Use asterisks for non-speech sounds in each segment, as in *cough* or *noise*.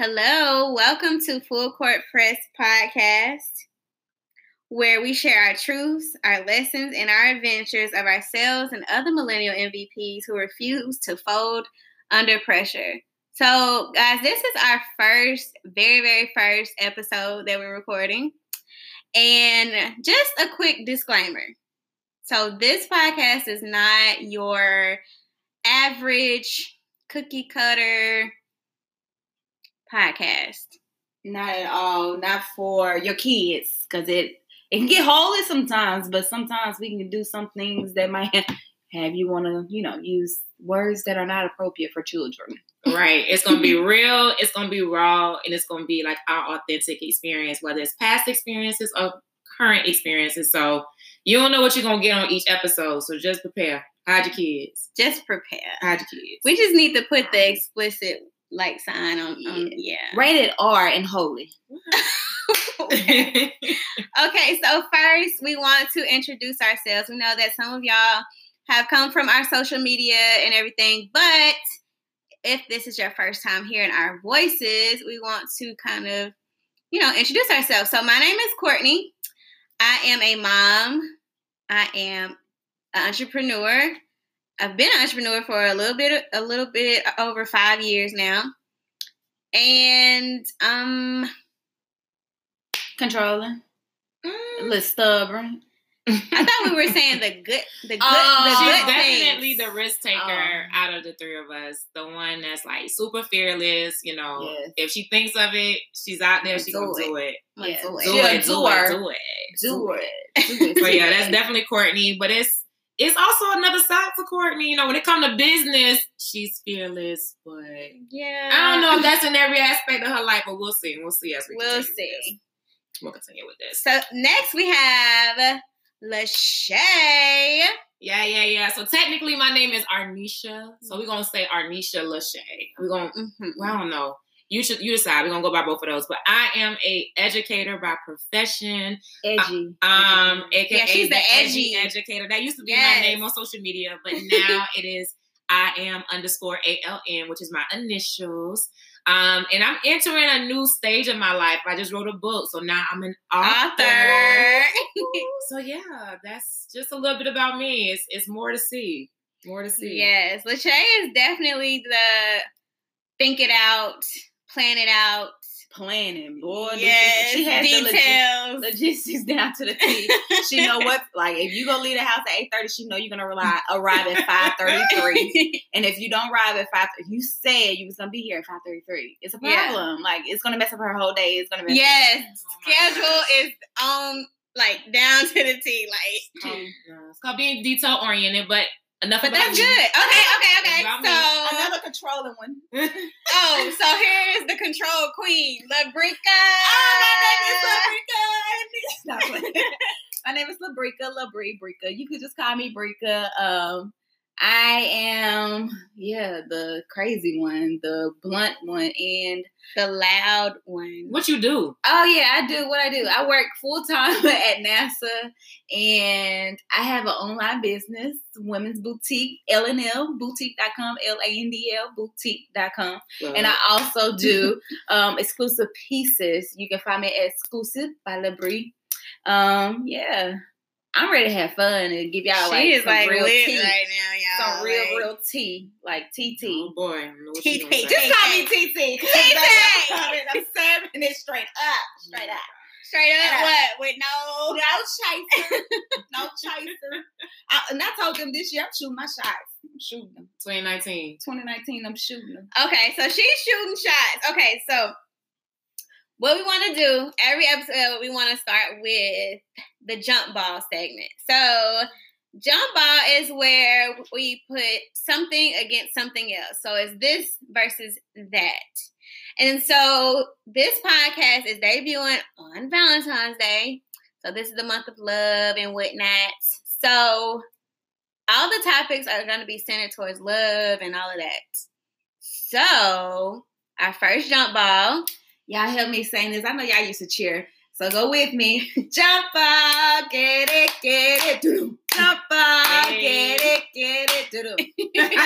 Hello, welcome to Full Court Press Podcast, where we share our truths, our lessons, and our adventures of ourselves and other millennial MVPs who refuse to fold under pressure. So, guys, this is our first, very, very first episode that we're recording. And just a quick disclaimer. So, this podcast is not your average cookie cutter podcast. Not at all. Not for your kids, because it it can get holy sometimes. But sometimes we can do some things that might have you want to, you know, use words that are not appropriate for children. Right. It's gonna be *laughs* real. It's gonna be raw, and it's gonna be like our authentic experience, whether it's past experiences or current experiences. So you don't know what you're gonna get on each episode. So just prepare. Hide your kids. Just prepare. Hide your kids. We just need to put the explicit like sign on. Um, on yeah. Rated R and holy. *laughs* okay, so first we want to introduce ourselves. We know that some of y'all have come from our social media and everything, but if this is your first time hearing our voices, we want to kind of, you know, introduce ourselves. So my name is Courtney. I am a mom. I am an entrepreneur. I've been an entrepreneur for a little bit, a little bit over five years now, and um, controlling, mm. a little stubborn. I thought we were saying the good, the good, oh, the she's definitely things. the risk taker Oh. out of the three of us. The one that's like super fearless. You know, Yes. if she thinks of it, she's out there. She Do it. do it. Do it. Do it. do Do it. Do it. Do it. Do it. But yeah, that's *laughs* definitely Courtney. But it's it's also another side to Courtney. You know, when it comes to business, she's fearless. But Yeah, I don't know if that's in every aspect of her life, but we'll see. We'll see as we We'll continue with this. see. We'll continue with this. So next we have Lachey. Yeah, yeah, yeah. So technically, my name is Arnisha. So we're gonna say Arnisha Lachey. We're gonna. Mhm. Well, I don't know. You should you decide. We're gonna go by both of those. But I am a educator by profession. Edgy. Um, aka Yeah, she's the edgy edgy. educator. That used to be Yes. my name on social media, but *laughs* now it is I am underscore A L N, which is my initials. Um, and I'm entering a new stage of my life. I just wrote a book, so now I'm an author. Author. *laughs* so yeah, that's just a little bit about me. It's it's more to see. More to see. Yes, Lachey is definitely the think it out, plan it out. Planning, boy. this yes, she has details. the logi- details. logistics down to the T. she know *laughs* what like if you gonna leave the house at eight thirty, she know you're gonna rely, arrive at five thirty three. *laughs* And if you don't arrive at five, you said you was gonna be here at five thirty three. It's a Yeah. problem. Like it's gonna mess up her whole day. It's gonna mess. yes, Oh my schedule God. is on like down to the T. Like, Oh, yeah. It's called being detail oriented, but enough about that's me. good. *laughs* Okay, okay, okay. So, Another controlling one. *laughs* oh, so here is the control queen, Labrica. *laughs* Stop playing. My name is Labrica, Labrie Brica. You could just call me Brica. Um, I am, yeah, the crazy one, the blunt one, and the loud one. what you do? oh yeah, I do what I do. I work full time *laughs* at NASA, and I have an online business, women's boutique, LNL boutique.com, L A N D L boutique.com. And I also *laughs* do um, exclusive pieces. You can find me at exclusive by Labrie. Um, yeah, I'm ready to have fun and give y'all she like is some like real lit tea, right now, y'all. some real, like, real tea, like TT. Oh boy, I know what Tea, you gonna tea, say. Just call me TT. 'cause TT. that's what I'm serving. I'm serving it straight up, straight up. Straight up, Yeah. what? With no. No chaser, *laughs* no chaser. I, and I told them this year I'm shooting my shots. I'm shooting them. 2019. 2019, I'm shooting them. Okay, so she's shooting shots. Okay, so what we want to do every episode, we want to start with the jump ball segment. So, jump ball is where we put something against something else. So, it's this versus that. And so, this podcast is debuting on Valentine's Day. So, this is the month of love and whatnot. So, all the topics are going to be centered towards love and all of that. So, our first jump ball. Y'all help me sing this. I know y'all used to cheer. So go with me. *laughs* Jump ball, get it, get it, doo Jump Hey. get it, get it, doo *laughs*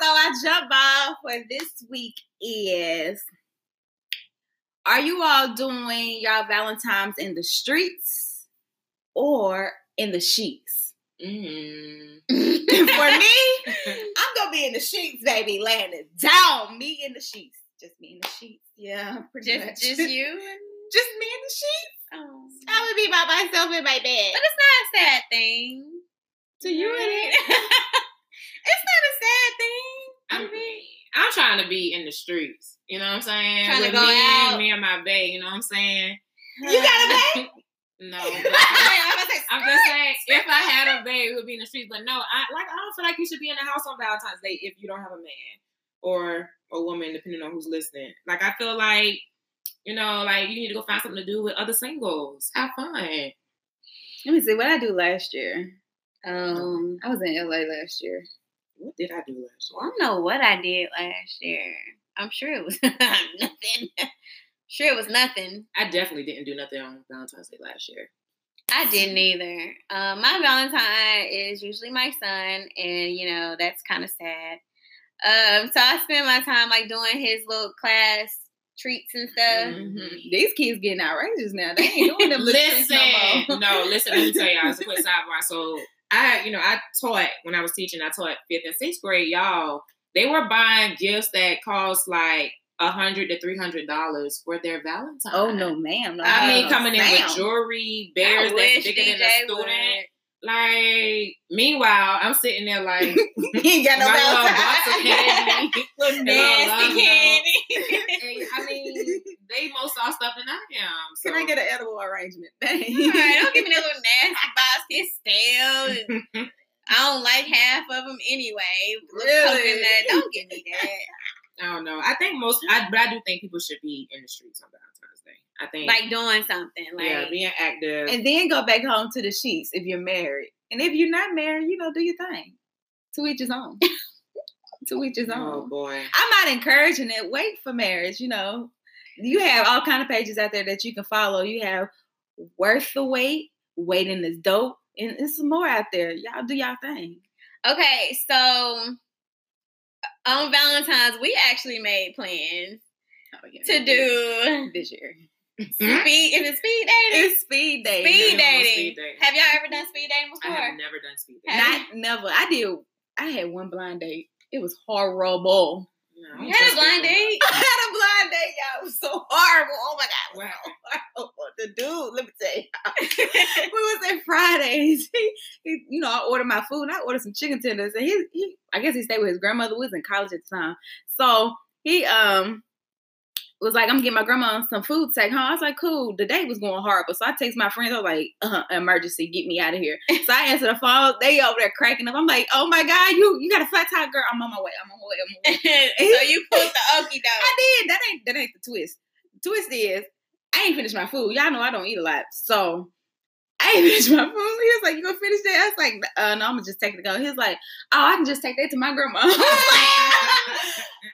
So our jump ball for this week is are you all doing y'all Valentine's in the streets or in the sheets? Mm. *laughs* For me, I'm gonna be in the sheets, baby, laying it down. Me in the sheets, just me and the sheets. Yeah, *laughs* pretty Just, much. just you. And, *laughs* just me and the sheets. oh. I would be by myself in my bed. But it's not a sad thing. To you in it. *laughs* it's not a sad thing. I'm, I'm trying to be in the streets. You know what I'm saying? Trying to With go me, out. Me and my bae. You know what I'm saying? You got a bae? No. I'm about to say, I'm just saying, if I had a bae, it would be in the streets. But no, I like. I don't feel like you should be in the house on Valentine's Day if you don't have a man or a woman, depending on who's listening. Like I feel like, you know, like you need to go find something to do with other singles. Have fun. Let me see what I do last year. Um, I was in LA last year. What did I do last year? I don't know what I did last year. I'm sure it was *laughs* nothing. sure it was nothing. I definitely didn't do nothing on Valentine's Day last year. I didn't either. Um, my Valentine is usually my son, and you know that's kind of sad. Um, so I spend my time like doing his little class treats and stuff. Mhm. These kids getting outrageous now. They ain't doing them *laughs* Listen, no *laughs* no, listen. Let me tell y'all. It's a quick sidebar. So I, you know, I taught when I was teaching. I taught fifth and sixth grade. Y'all, they were buying gifts that cost like a hundred to three hundred dollars for their Valentine. Oh no, ma'am. No, I mean, no, coming in ma'am. with jewelry, bears that's bigger than a student. would. Like, meanwhile, I'm sitting there like *laughs* he ain't got no box of candy. *laughs* *laughs* Little and little love nasty candy. And, I mean, they more saw stuff than I am. So. Can I get an edible arrangement? All right, don't give me that little nasty box. It's stale. I don't like half of them anyway. Really? Don't give me that. I don't know. I think most, I, but I do think people should be in the streets Day. I think, Like doing something. Like yeah, being active. and then go back home to the sheets if you're married. And if you're not married, you know, do your thing. To each his own. *laughs* to each his oh boy, I'm not encouraging it. Wait for marriage. You know, you have all kind of pages out there that you can follow. You have worth the wait, waiting is dope, and it's some more out there. Y'all do y'all thing. Okay, so uh, on Valentine's, we actually made plans Oh, yeah. To do this year. speed. *laughs* Is it speed dating? It's speed dating. Speed dating. speed dating. Have y'all ever done speed dating before? I have never done speed dating. Have Not never. I did. I had one blind date. It was horrible. No, You had a blind people. date? *laughs* I had a blind date, y'all. It was so horrible. Oh my god, Wow. so *laughs* horrible. The dude, let me tell you, we was at Fridays. He, he, you know, I ordered my food. and I ordered some chicken tenders, and he, he, I guess he stayed with his grandmother. We was in college at the time, so he um was like, "I'm gonna get my grandma some food take home." I was like, "Cool." The day was going horrible, so I text my friends. I was like, uh, "Emergency, get me out of here." *laughs* So I answered the phone. They over there cracking up. I'm like, "Oh my god, you you got a flat tire, girl? I'm on my way. I'm on my way. I'm on my way." *laughs* so you pulled the okie doke. I did. That ain't that ain't the twist. The twist is I ain't finished my food. Y'all know I don't eat a lot. So I ain't *laughs* finished my food. He was like, You gonna finish that? I was like, uh no, I'm gonna just take it to go. He was like, Oh, I can just take that to my grandma.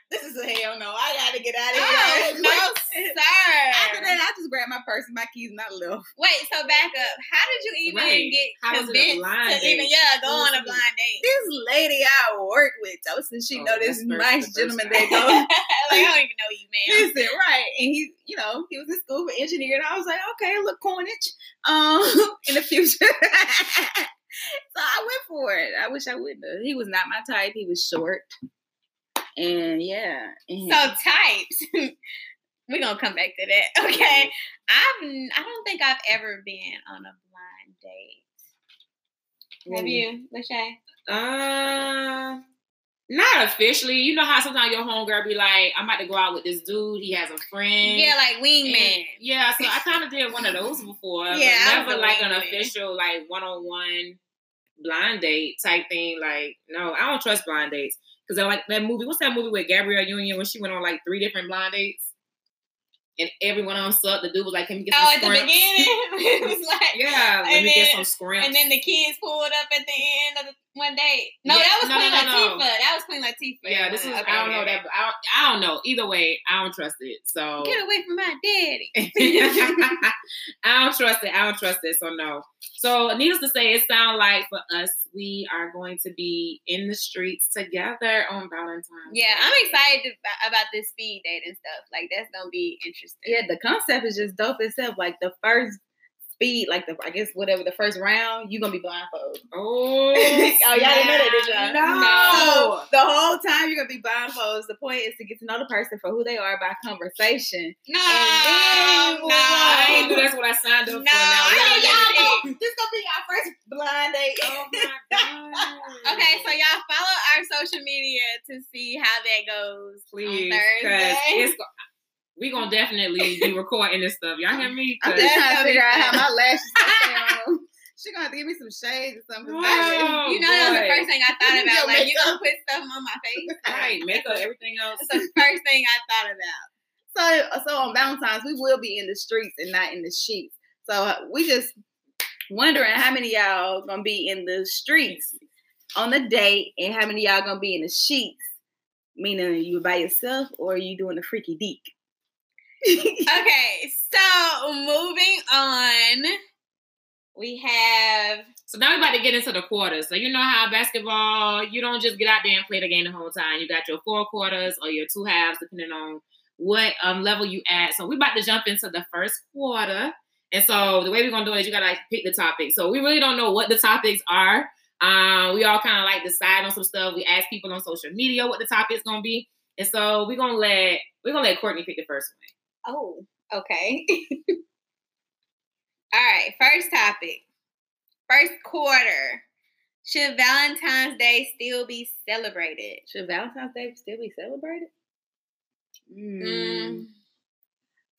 I was like, this is a hell no. I gotta get out of Oh, here. no, *laughs* sir. After that, I just grabbed my purse and my keys and I left. Wait, so back up. How did you even Right. get How was it a convinced blind to even yeah go on a blind date? This lady I work with, Tosin, she Oh, know this first- nice gentleman time. that goes *laughs* like I don't even know you, man. Listen, right. And he, you know, he was in school for engineering. I was like, okay, look, Cornish, um, *laughs* in the future. so I went for it. I wish I wouldn't have. He was not my type. He was short. And yeah. And So types. *laughs* We're gonna come back to that. *laughs* Okay. I've n- I don't think I've ever been on a blind date. Have Mm. you, Lachey? Uh, not officially. You know how sometimes your homegirl be like, I'm about to go out with this dude. He has a friend. Yeah, like wingman. And- yeah, so I kind of did one of those before. Yeah, but never like an official, like one on one blind date type thing. Like, no, I don't trust blind dates because they're like that movie. What's that movie with Gabrielle Union when she went on like three different blind dates? And everyone on sucked. The dude was like, "Can we get oh, some Oh, at the beginning, *laughs* it was *laughs* like, Yeah, let me get then- some scrimps. and then the kids pulled up at the end of the. One day. No, Yeah, that was no, Queen no, no, Latifah. no. That was Queen Latifah. Yeah, this is. Okay, I don't know okay, that. I don't, I don't know. Either way, I don't trust it. So. Get away from my daddy. *laughs* *laughs* I don't trust it. I don't trust it. So no. So needless to say, it sounds like for us, we are going to be in the streets together on Valentine's. Yeah, Day. I'm excited about this speed date and stuff. Like that's gonna be interesting. Yeah, the concept is just dope itself. Like the first speed, like the I guess whatever the first round, you gonna be blindfolded. *laughs* Oh, *laughs* oh, y'all didn't know that, did y'all? No. So the whole time you're gonna be blindfolded. The point is to get to know the person for who they are by conversation. No, And then- no. I ain't knew that's what I signed up No, for. Now, I Let me don't get y'all it. this gonna be our first blind date. Oh my *laughs* god. Okay, so y'all follow our social media to see how that goes please, on Thursday. it's. Go- We gonna definitely be recording this stuff. Y'all hear me? I'm 'Cause- just trying to figure out how my lashes gonna *laughs* on. She gonna have to give me some shades or something. Wow. you know, that was the first thing I thought about. Your Like, you makeup. gonna put stuff on my face? *laughs* Right, makeup, everything else. That's the first thing I thought about. So, so on Valentine's, we will be in the streets and not in the sheets. So we just wondering how many of y'all gonna be in the streets on the date, and how many of y'all gonna be in the sheets. Meaning you by yourself or you doing a freaky deek. Okay, so moving on, we have So now we're about to get into the quarters. So you know how basketball, you don't just get out there and play the game the whole time. You got your four quarters or your two halves, depending on what um, level you at. So we're about to jump into the first quarter. And so the way we're gonna do it is you gotta like pick the topic. So we really don't know what the topics are. Um, we all kind of like decide on some stuff. We ask people on social media what the topic's gonna be. And so we're gonna let we're gonna let Courtney pick the first one. Oh, okay. *laughs* All right, first topic, first quarter. Should Valentine's Day still be celebrated? Should Valentine's Day still be celebrated? Mm.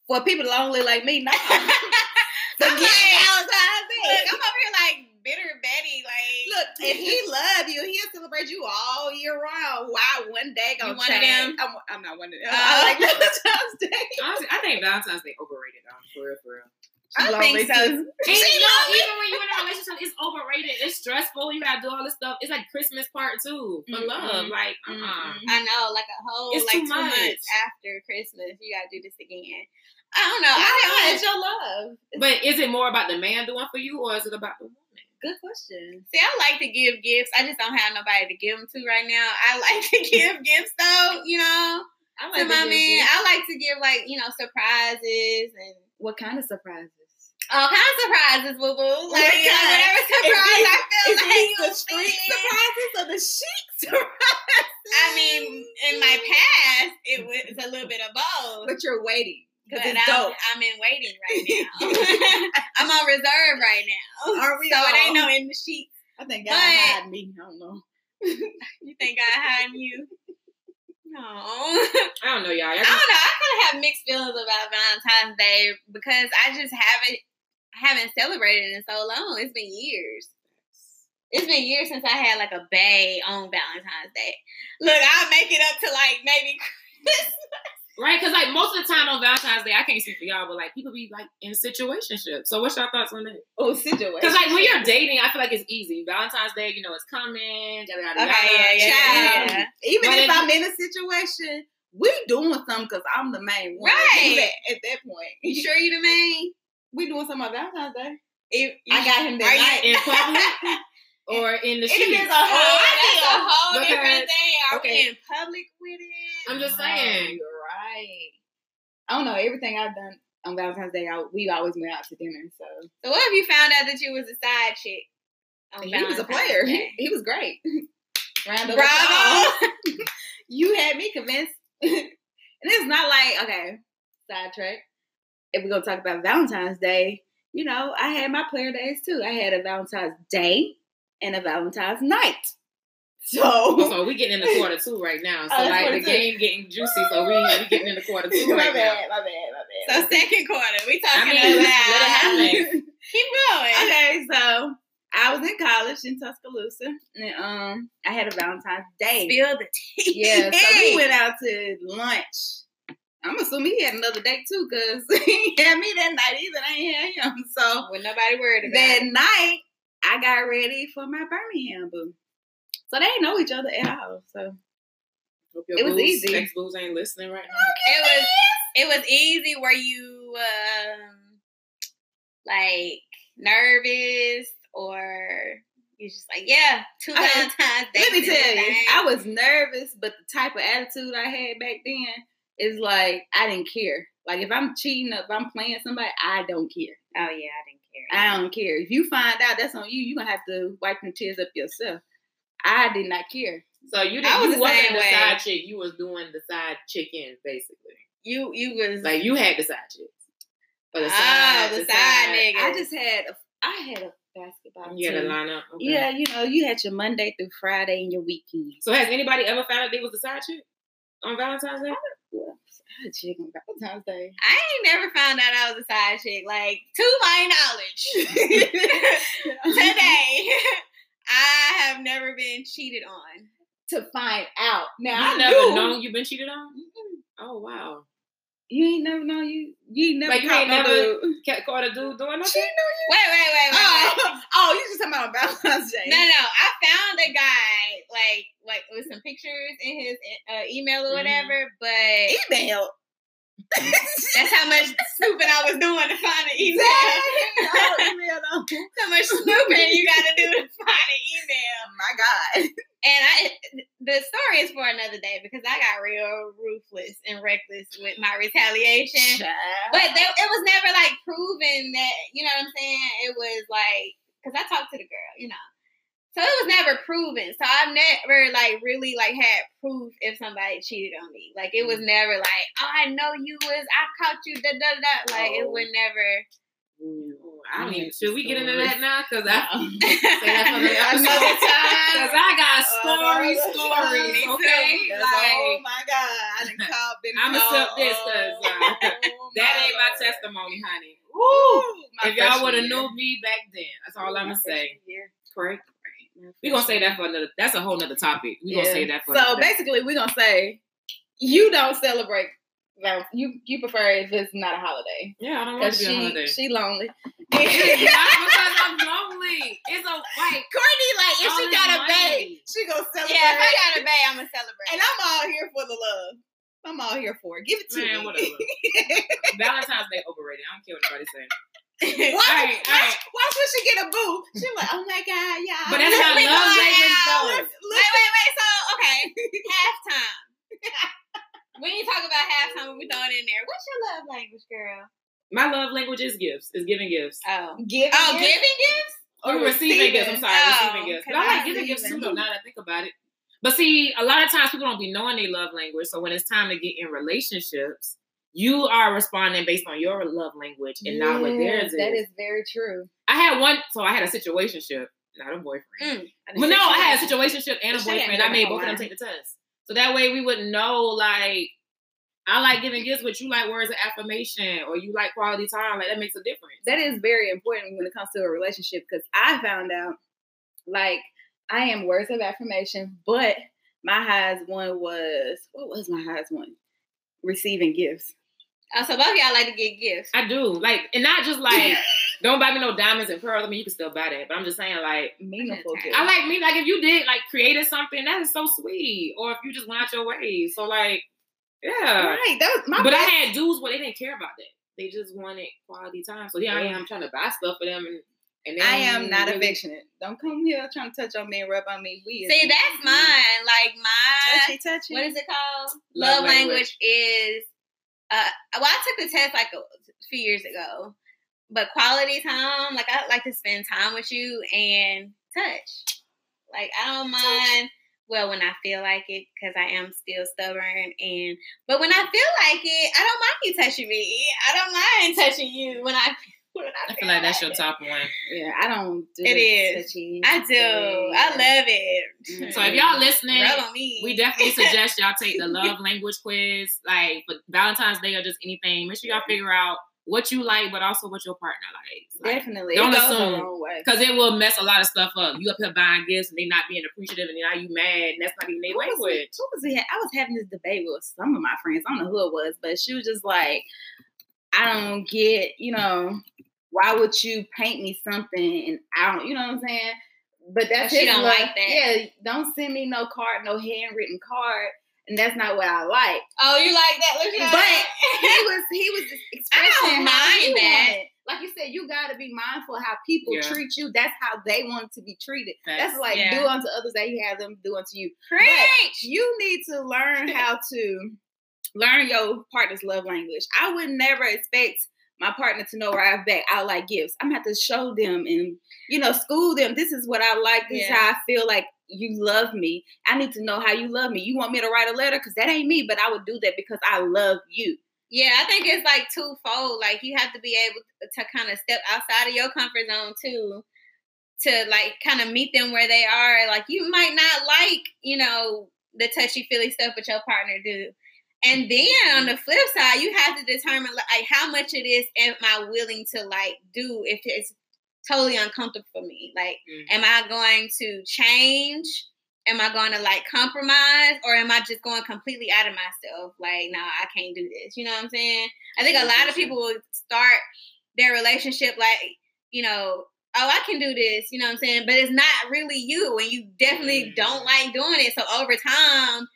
For people lonely like me, no. *laughs* Forget Valentine's Day. Look, I'm over here like bitter Betty. Like, Look, if *laughs* he love you, he'll celebrate you all year round. Why one day gonna You one of change? them? I'm, I'm not one of them. Oh. *laughs* I like Valentine's Day. Honestly, I think Valentine's Day overrated though, for real, for real. I think so. too. *laughs* Ain't She no, love me. even when you're in a relationship, it's overrated. It's stressful. You gotta do all this stuff. It's like Christmas part two for Mm-mm. love. Like, uh, uh Mm-mm. I know, like a whole It's like too two much. months after Christmas, you gotta do this again. I don't know. I Why? haven't. It's your love. But is it more about the man doing for you, or is it about the woman? Good question. See, I like to give gifts. I just don't have nobody to give them to right now. I *laughs* like to give gifts though, you know, I to to my man. gifts. I like to give like you know surprises and What kind of surprises? all kinds of surprises, boo boo. Like kind? whatever surprise I feel Is like the street surprises or the chic surprises? *laughs* I mean, in my past, it was a little bit of both. but you're waiting because it's I'm, dope. I'm in waiting right *laughs* now. I'm on reserve right now. *laughs* Are we so it ain't no in the sheet. I think God But- hide me. I don't know. *laughs* You think I hiding you? No. I don't know, y'all. I y'all don't know. I kind of have mixed feelings about Valentine's Day because I just haven't haven't celebrated in so long. It's been years. It's been years since I had like a bay on Valentine's Day. Look, I'll make it up to like maybe Christmas. Right? Because like most of the time on Valentine's Day, I can't speak for y'all, but like people be like in situationships. So what's your thoughts on that? Oh, situation. Because like when you're dating, I feel like it's easy. Valentine's Day, you know, it's coming. Yada, yada, Okay, yada. yeah, yeah, yeah. Even But if I'm in a situation, we doing something because I'm the main one. Right. At, at that point, You sure you the main? we doing something on Valentine's Day. If, I got him that night. In public *laughs* or in the It sheets? depends on Oh, that's a whole Because- different thing. Are okay. we in public with it? I'm just Oh, saying. you're right. I don't know. Everything I've done on Valentine's Day, I, we always went out to dinner. So So what if you found out that you was a side chick? he was a player. He, he was great. *laughs* Round of Bravo. *laughs* *laughs* you had me convinced. and it's not like okay, sidetrack. If we're gonna talk about Valentine's Day, you know, I had my player days too. I had a Valentine's Day and a Valentine's night. *laughs* So So we getting in the quarter two right now. So Oh, like quarter the two. game getting juicy. So we we getting in the quarter *laughs* two my right now. My bad, my bad, my So second quarter, we I talking mean, about. let, let it happen. *laughs* Keep going. okay, so I was in college in Tuscaloosa, and um, I had a Valentine's Day. Spill the tea. Yeah, so we went out to lunch. I'm assuming he had another date too, cause he had me that night either. I ain't had him. So With nobody worried about that it. night, I got ready for my Birmingham boo. So they didn't know each other at all. So It was booze- easy. Ex booze ain't listening right now. It was it was easy. Were you um like nervous or you just like yeah two I- Valentine's let me tell you, I was nervous, but the type of attitude I had back then is like I didn't care. Like if I'm cheating, if I'm playing somebody, I don't care. oh yeah I didn't care I don't care. If you find out that's on you, you're gonna have to wipe them tears up yourself. I did not care. So you I didn't. was You the wasn't the way. side chick. You was doing the side chicken, basically. you you was Like you had the side chicks. Or the Oh, side, the side nigga. I just had a, I had a basketball You had a lineup. Okay. Yeah, you know, you had your Monday through Friday and your weekend. So has anybody ever found out they was the side chick on Valentine's Day? Well, I a chick on Valentine's Day. I ain't never found out I was a side chick. Like to my knowledge, *laughs* *laughs* today *laughs* I have never been cheated on. to find out. Now I I never knew. known you've been cheated on. Oh wow. You ain't never know you. You ain't never Like, you caught ain't no never- dude. Cat caught a dude doing She knew you. Wait, wait, wait, wait. wait. Oh, *laughs* oh, you just talking about Valentine's Day? No, no, I found a guy like like with some pictures in his uh, email or Mhm. whatever, but Email. That's how much snooping I was doing to find an email. Oh, email so much snooping you got to do to find an email. Oh my God. And I, the story is for another day because I got real ruthless and reckless with my retaliation. But there, it was never like proven that you know what I'm saying. It was like because I talked to the girl, you know, so it was never proven. So I've never like really like had proof if somebody cheated on me. Like it was never like, oh, I know you was, I caught you, da da da. Like it Oh. would never. I mean, should we get into that now? Because I *laughs* Say that for the Another time. Because I got stories, Another stories, time. okay? Like, oh my God. I done *laughs* called, been I'ma called. sip this 'cause, uh, *laughs* Oh, that ain't my Lord. testimony, honey. Woo, my if y'all would have knew me back then, that's all I'm gonna say. freshman year. Pray. We're gonna say that for another. That's a whole nother topic. We're gonna say that for. So another day. basically, we're gonna say you don't celebrate. Val- You you prefer if it's not a holiday yeah, I don't want because to be on she holiday. she lonely. Not *laughs* because I'm lonely. It's a like. Courtney, like if she this got a money. babe, she gonna celebrate. Yeah, if I got a bae, I'm gonna celebrate. and I'm all here for the love. I'm all here for it. Give it to Man, me. whatever. *laughs* Valentine's Day overrated. I don't care what nobody say. Watch, Alright, watch, alright. watch when she get a boo. She like, oh my god, y'all. But that's not We love going language out. though. Look, look, wait, wait, wait. So okay, *laughs* halftime. *laughs* when you talk about halftime, we throw it in there. What's your love language, girl? My love language is gifts. Is giving gifts. Oh, Giving oh, gifts giving gifts. or Or receiving gifts. I'm sorry, Oh, receiving gifts. But 'cause I like giving gifts too, though. Now that I think about it. But see, a lot of times people don't be knowing their love language. So when it's time to get in relationships, you are responding based on your love language and not what theirs is. That is very true. I had one, so I had a situationship, not a boyfriend. Mm. But no, I had a situationship and a boyfriend. I made both of them take the test. So that way we wouldn't know like I like giving gifts, but you like words of affirmation or you like quality time. Like that makes a difference. That is very important when it comes to a relationship because I found out like I am words of affirmation, but my highest one was what was my highest one? Receiving gifts. Oh, so both of y'all like to get gifts. I do. Like and not just like *laughs* don't buy me no diamonds and pearls. I mean you can still buy that. But I'm just saying like Meaningful I gifts. I like me like if you did like created something, that is so sweet. Or if you just went out your way. So like, yeah. right. That was my but I had dudes where they didn't care about that. They just wanted quality time. So here I am trying to buy stuff for them and and I am not really- affectionate. Don't come here trying to touch on me and rub on me. We See, that's mine. Like my touchy touchy. what is it called? Love Love, language. language. is uh well I took the test like a few years ago. But quality time, like I like to spend time with you and touch. Like I don't mind well when I feel like it because I am still stubborn and but when I feel like it, I don't mind you touching me. I don't mind touching you when I I, I feel like that's your top one. Yeah, I don't do It the I do. I love it. Mm. So if y'all listening, Rub on me. we definitely *laughs* suggest y'all take the love language quiz, like for Valentine's Day or just anything. Make sure y'all figure out what you like, but also what your partner likes. Like, Definitely. Don't assume. a long way. Cause it will mess a lot of stuff up. You up here buying gifts and they not being appreciative, and now you mad, and that's not even their Who was, language. who was it? I was having this debate with some of my friends. I don't know who it was, but she was just like, I don't get, you know, why would you paint me something and I don't, you know what I'm saying? But that's But she his don't like that. Yeah, don't send me no card, no handwritten card, and that's not what I like. Oh, you like that? Look at But he *laughs* was he was just expressing don't how he mind that. wanted. Like you said, you got to be mindful how people Yeah. treat you. That's how they want to be treated. Facts. That's like Yeah. do unto others that you have them do unto you. Preach. You need to learn how to learn your partner's love language. I would never expect my partner to know where I've back. I like gifts. I'm gonna have to show them and you know school them. This is what I like. This Yeah. is how I feel like you love me. I need to know how you love me. You want me to write a letter because that ain't me, but I would do that because I love you. Yeah, I think it's like twofold. Like you have to be able to kind of step outside of your comfort zone too, to like kind of meet them where they are. Like you might not like, you know, the touchy feely stuff that your partner do. And then on the flip side, you have to determine like how much it is am I willing to like do if it's totally uncomfortable for me. Like, Mhm. am I going to change? Am I going to like compromise or am I just going completely out of myself? Like, no, I can't do this. You know what I'm saying? I think a lot of people will start their relationship like, you know, oh, I can do this, you know what I'm saying? But it's not really you and you definitely Mm. don't like doing it. So over time,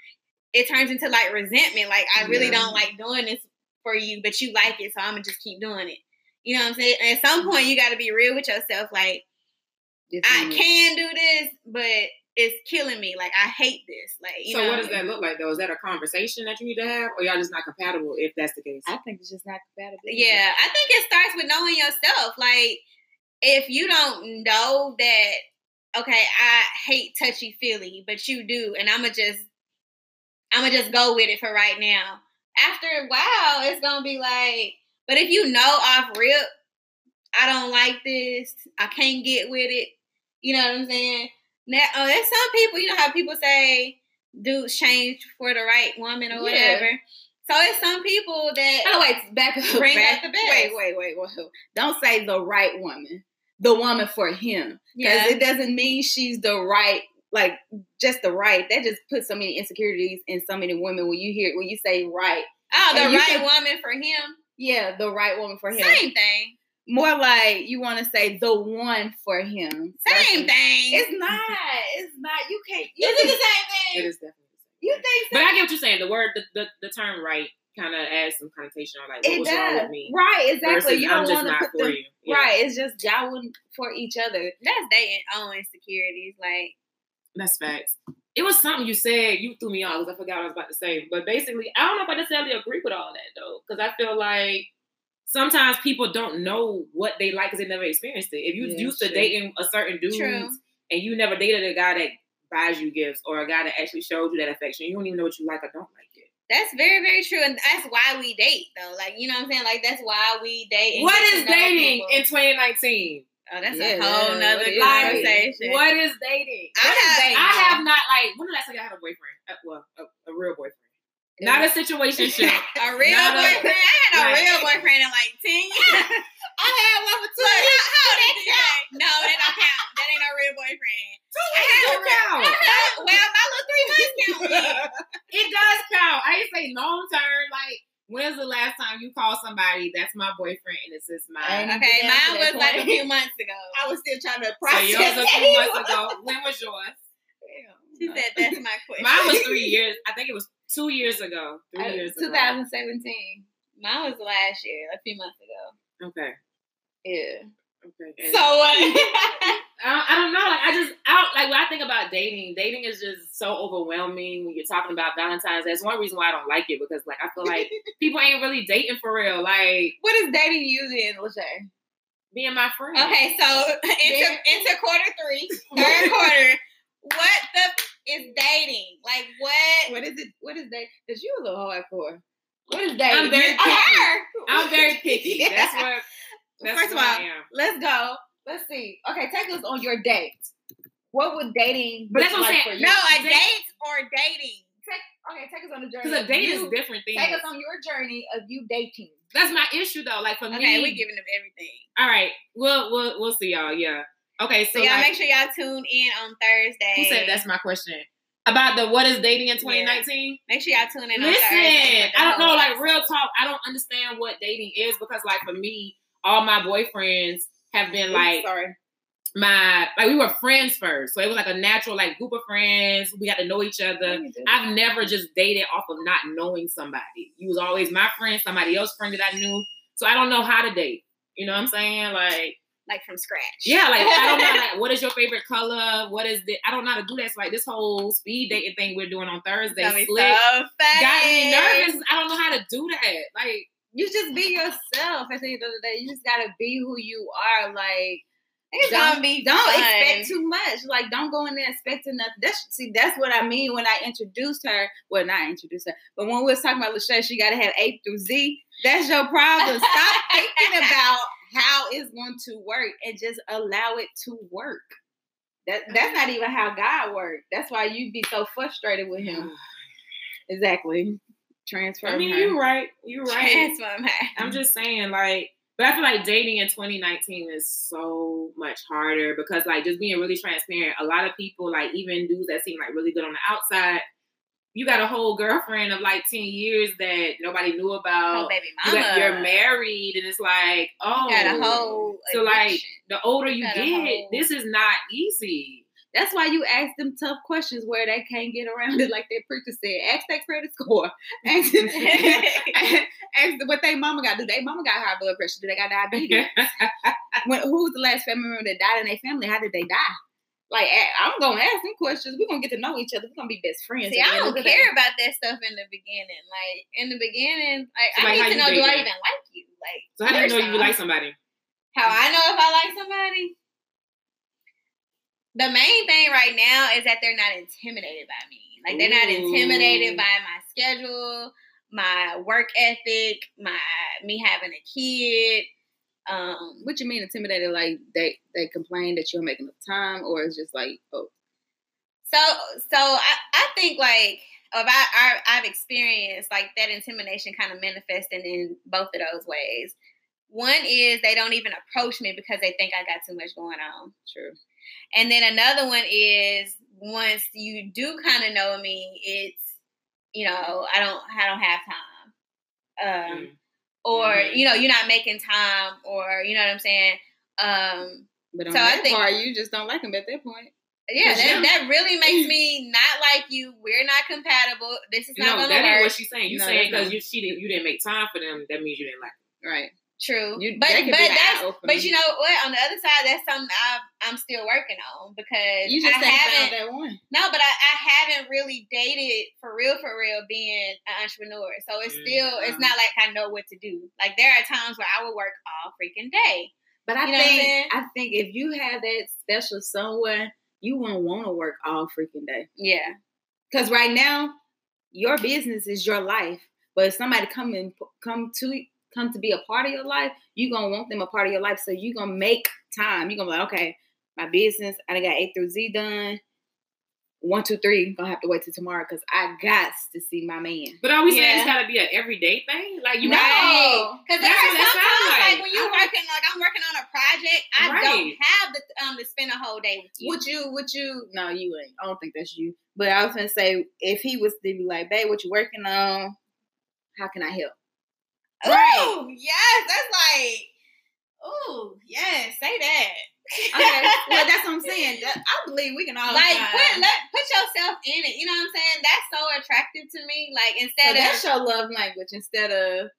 it turns into like resentment. Like, I really Yeah. don't like doing this for you, but you like it, so I'm gonna just keep doing it. You know what I'm saying? And at some mm-hmm. point, you got to be real with yourself. Like, I can do this, but it's killing me. Like, I hate this. Like, you so know. what does that look like though? Is that a conversation that you need to have, or y'all just not compatible? If that's the case, I think it's just not compatible. Yeah, I think it starts with knowing yourself. Like, if you don't know that, okay, I hate touchy feely, but you do, and I'ma just, I'ma just go with it for right now. After a while, it's gonna be like, but if you know off rip, I don't like this, I can't get with it. You know what I'm saying? Now, oh, there's some people, you know how people say dudes change for the right woman or Yeah. whatever. So it's some people that Oh wait, back up. Bring back, the best. Wait, wait, wait, wait. Don't say the right woman. The woman for him. Because Yeah. it doesn't mean she's the right, like just the right. That just puts so many insecurities in so many women when you hear when you say right. Oh, the right can- woman for him. Yeah, the right woman for him. Same thing. More like you want to say the one for him. Same thing. It's not. It's not. You can't. You, Is it the same thing? it is definitely. the same. you think so? But I get what you're saying. The word, the the, the term "right" kind of adds some connotation on like what it was wrong with me. Right, exactly. Versus you I'm don't just want to not put for them. you. Yeah. Right, it's just y'all wouldn't for each other. That's dating own insecurities. Like, That's facts. It was something you said. You threw me off because I forgot what I was about to say. But basically, I don't know if I necessarily agree with all that though, because I feel like sometimes people don't know what they like because they never experienced it. If you Yeah, used to true. dating a certain dude True. and you never dated a guy that buys you gifts or a guy that actually showed you that affection, you don't even know what you like or don't like it. that's very, very true. And that's why we date, though. Like, you know what I'm saying? Like, that's why we date. What is to dating people. in 2019? Oh, that's Yeah, a whole yeah, nother what is conversation. What is dating? I What is have, dating? I have not like when did I say I had a boyfriend? Uh, well, a, a real boyfriend, not a situation ship. *laughs* a real Not boyfriend. I had a Right. real boyfriend in like 10 years. *laughs* I had one for two. Look, how, how that? No, that don't count. That ain't no real boyfriend. *laughs* I had a Don't real- count. No, well, my little three months count. It does count. I ain't say long term. Like, when's the last time you called somebody that's my boyfriend and it's just mine? And- Okay, mine that was like a few months ago. *laughs* I was still trying to So process. yours was a few months ago. *laughs* When was yours? She said that's my *laughs* question. Mine was three years. I think it was two years ago. Three oh, years ago. 2017. Mine was last year, a few months ago. Okay. Yeah. Okay. So what? Uh, I, don't, I don't know. Like I just, I don't, like when I think about dating, dating is just so overwhelming when you're talking about Valentine's. That's one reason why I don't like it because like I feel like *laughs* people ain't really dating for real. Like what is dating you then, Lachey? being my friend. okay, so *laughs* into, Then- into quarter three, *laughs* third quarter, what the is dating? Like what? What is it? What is that? Because you a little hard hardcore. What is dating? I'm very You- picky. Her. I'm very picky. Yeah. That's what. That's First of all, I am. let's go. Let's see. Okay, take us on your date. What would dating But that's what I'm like saying. for you? No, a Date- date or dating. Take, okay, take us on the journey. Because a date you- is different thing. Take us on your journey of you dating. That's my issue though. Like for Okay, me, we giving them everything. all right. We'll we'll we'll see y'all. Yeah. Okay. So So y'all like, make sure y'all tune in on Thursday. who said that's my question about the what is dating in 2019? Make sure y'all tune in. on Thursday Listen, I don't know, like real talk. I don't understand what dating is because, like, for me, all my boyfriends have been like sorry. my like we were friends first. So it was like a natural like group of friends. We got to know each other. I've never just dated off of not knowing somebody. You was always my friend, somebody else friend that I knew. So I don't know how to date. You know what I'm saying? Like like from scratch. Yeah, like I don't know *laughs* like what is your favorite color? What is the I don't know how to do that. So like this whole speed dating thing we're doing on Thursday Got me so got me nervous. I don't know how to do that. Like You just be yourself at the end of the day. You just gotta be who you are. Like It's don't, gonna be don't fun. expect too much. Like don't go in there expecting nothing. That's see, that's what I mean when I introduced her. Well, not introduced her, but when we was talking about Lachey, she gotta have A through Z. That's your problem. Stop *laughs* thinking about how it's going to work and just allow it to work. That that's not even how God works. That's why you'd be so frustrated with him. *sighs* Exactly. Transfer. I mean, you're right. You're right. Transform her. I'm just saying, like, but I feel like dating in 2019 is so much harder because, like, just being really transparent. A lot of people, like, even dudes that seem like really good on the outside, you got a whole girlfriend of like 10 years that nobody knew Oh, about. baby You mama. got, you're married, and it's like, oh, You got a oh. whole. So, like, the older you a get, whole- this is not easy. That's why you ask them tough questions where they can't get around it, like that preacher said. Ask that credit score. *laughs* Ask, ask what they mama got. Do they mama got high blood pressure? Do they got diabetes? *laughs* when, who was the last family member that died in their family? How did they die? Like I'm gonna ask them questions. We're gonna get to know each other. We're gonna be best friends. See, I don't of the day. care about that stuff in the beginning. Like in the beginning, like So, I how need to know do I even like you? Like so, how do you know you like somebody? How I know if I like somebody? The main thing right now is that they're not intimidated by me. Like they're not intimidated Ooh. by my schedule, my work ethic, my me having a kid. Um, What you mean intimidated? Like they they complain that you're making enough time, or it's just like oh So, so I, I think like of I, I I've experienced like that intimidation kind of manifesting in both of those ways. One is they don't even approach me because they think I got too much going on. true. And then another one is once you do kind of know me, it's you know I don't I don't have time, um, Mm. or Mhm. you know you're not making time, or you know what I'm saying. Um, But on So I that think- part, you just don't like them at that point. yeah, Yeah. that, that really makes *laughs* me not like you. We're not compatible. This is not know, gonna that ain't what she's saying. You No, saying because you she didn't, you didn't make time for them, that means you didn't like them. Right. True, You- but that but that's but you know what? On the other side, that's something I, I'm still working on because You just I haven't. that one. No, but I, I haven't really dated for real, for real, being an entrepreneur. So it's Mm, still, it's not like I know what to do. Like there are times where I will work all freaking day. But I You know what I'm think? I think if you have that special somewhere, you wouldn't want to work all freaking day. Yeah, Because right now, your business is your life. But if somebody come and come to come to be a part of your life, you're gonna want them a part of your life. So you're gonna make time. You're gonna be like, okay, my business, I got A through Z done. One, two, three, gonna have to wait till tomorrow because I got to see my man. But are we saying it's gotta be an everyday thing? Like you no, gotta because there That's are what that sometimes like, like. when you're working, like I'm working on a project, I don't have the um to spend a whole day with you. Would you? Would you? No, you ain't. I don't think that's you. But I was gonna say, if he was to be like, "Babe, what you working on? How can I help?" Ooh, yes, that's like, ooh, yes, say that. Okay, well, that's what I'm *laughs* saying. I believe we can all like put let, put yourself in it. You know what I'm saying? That's so attractive to me. Like So instead oh, of that's your love language instead of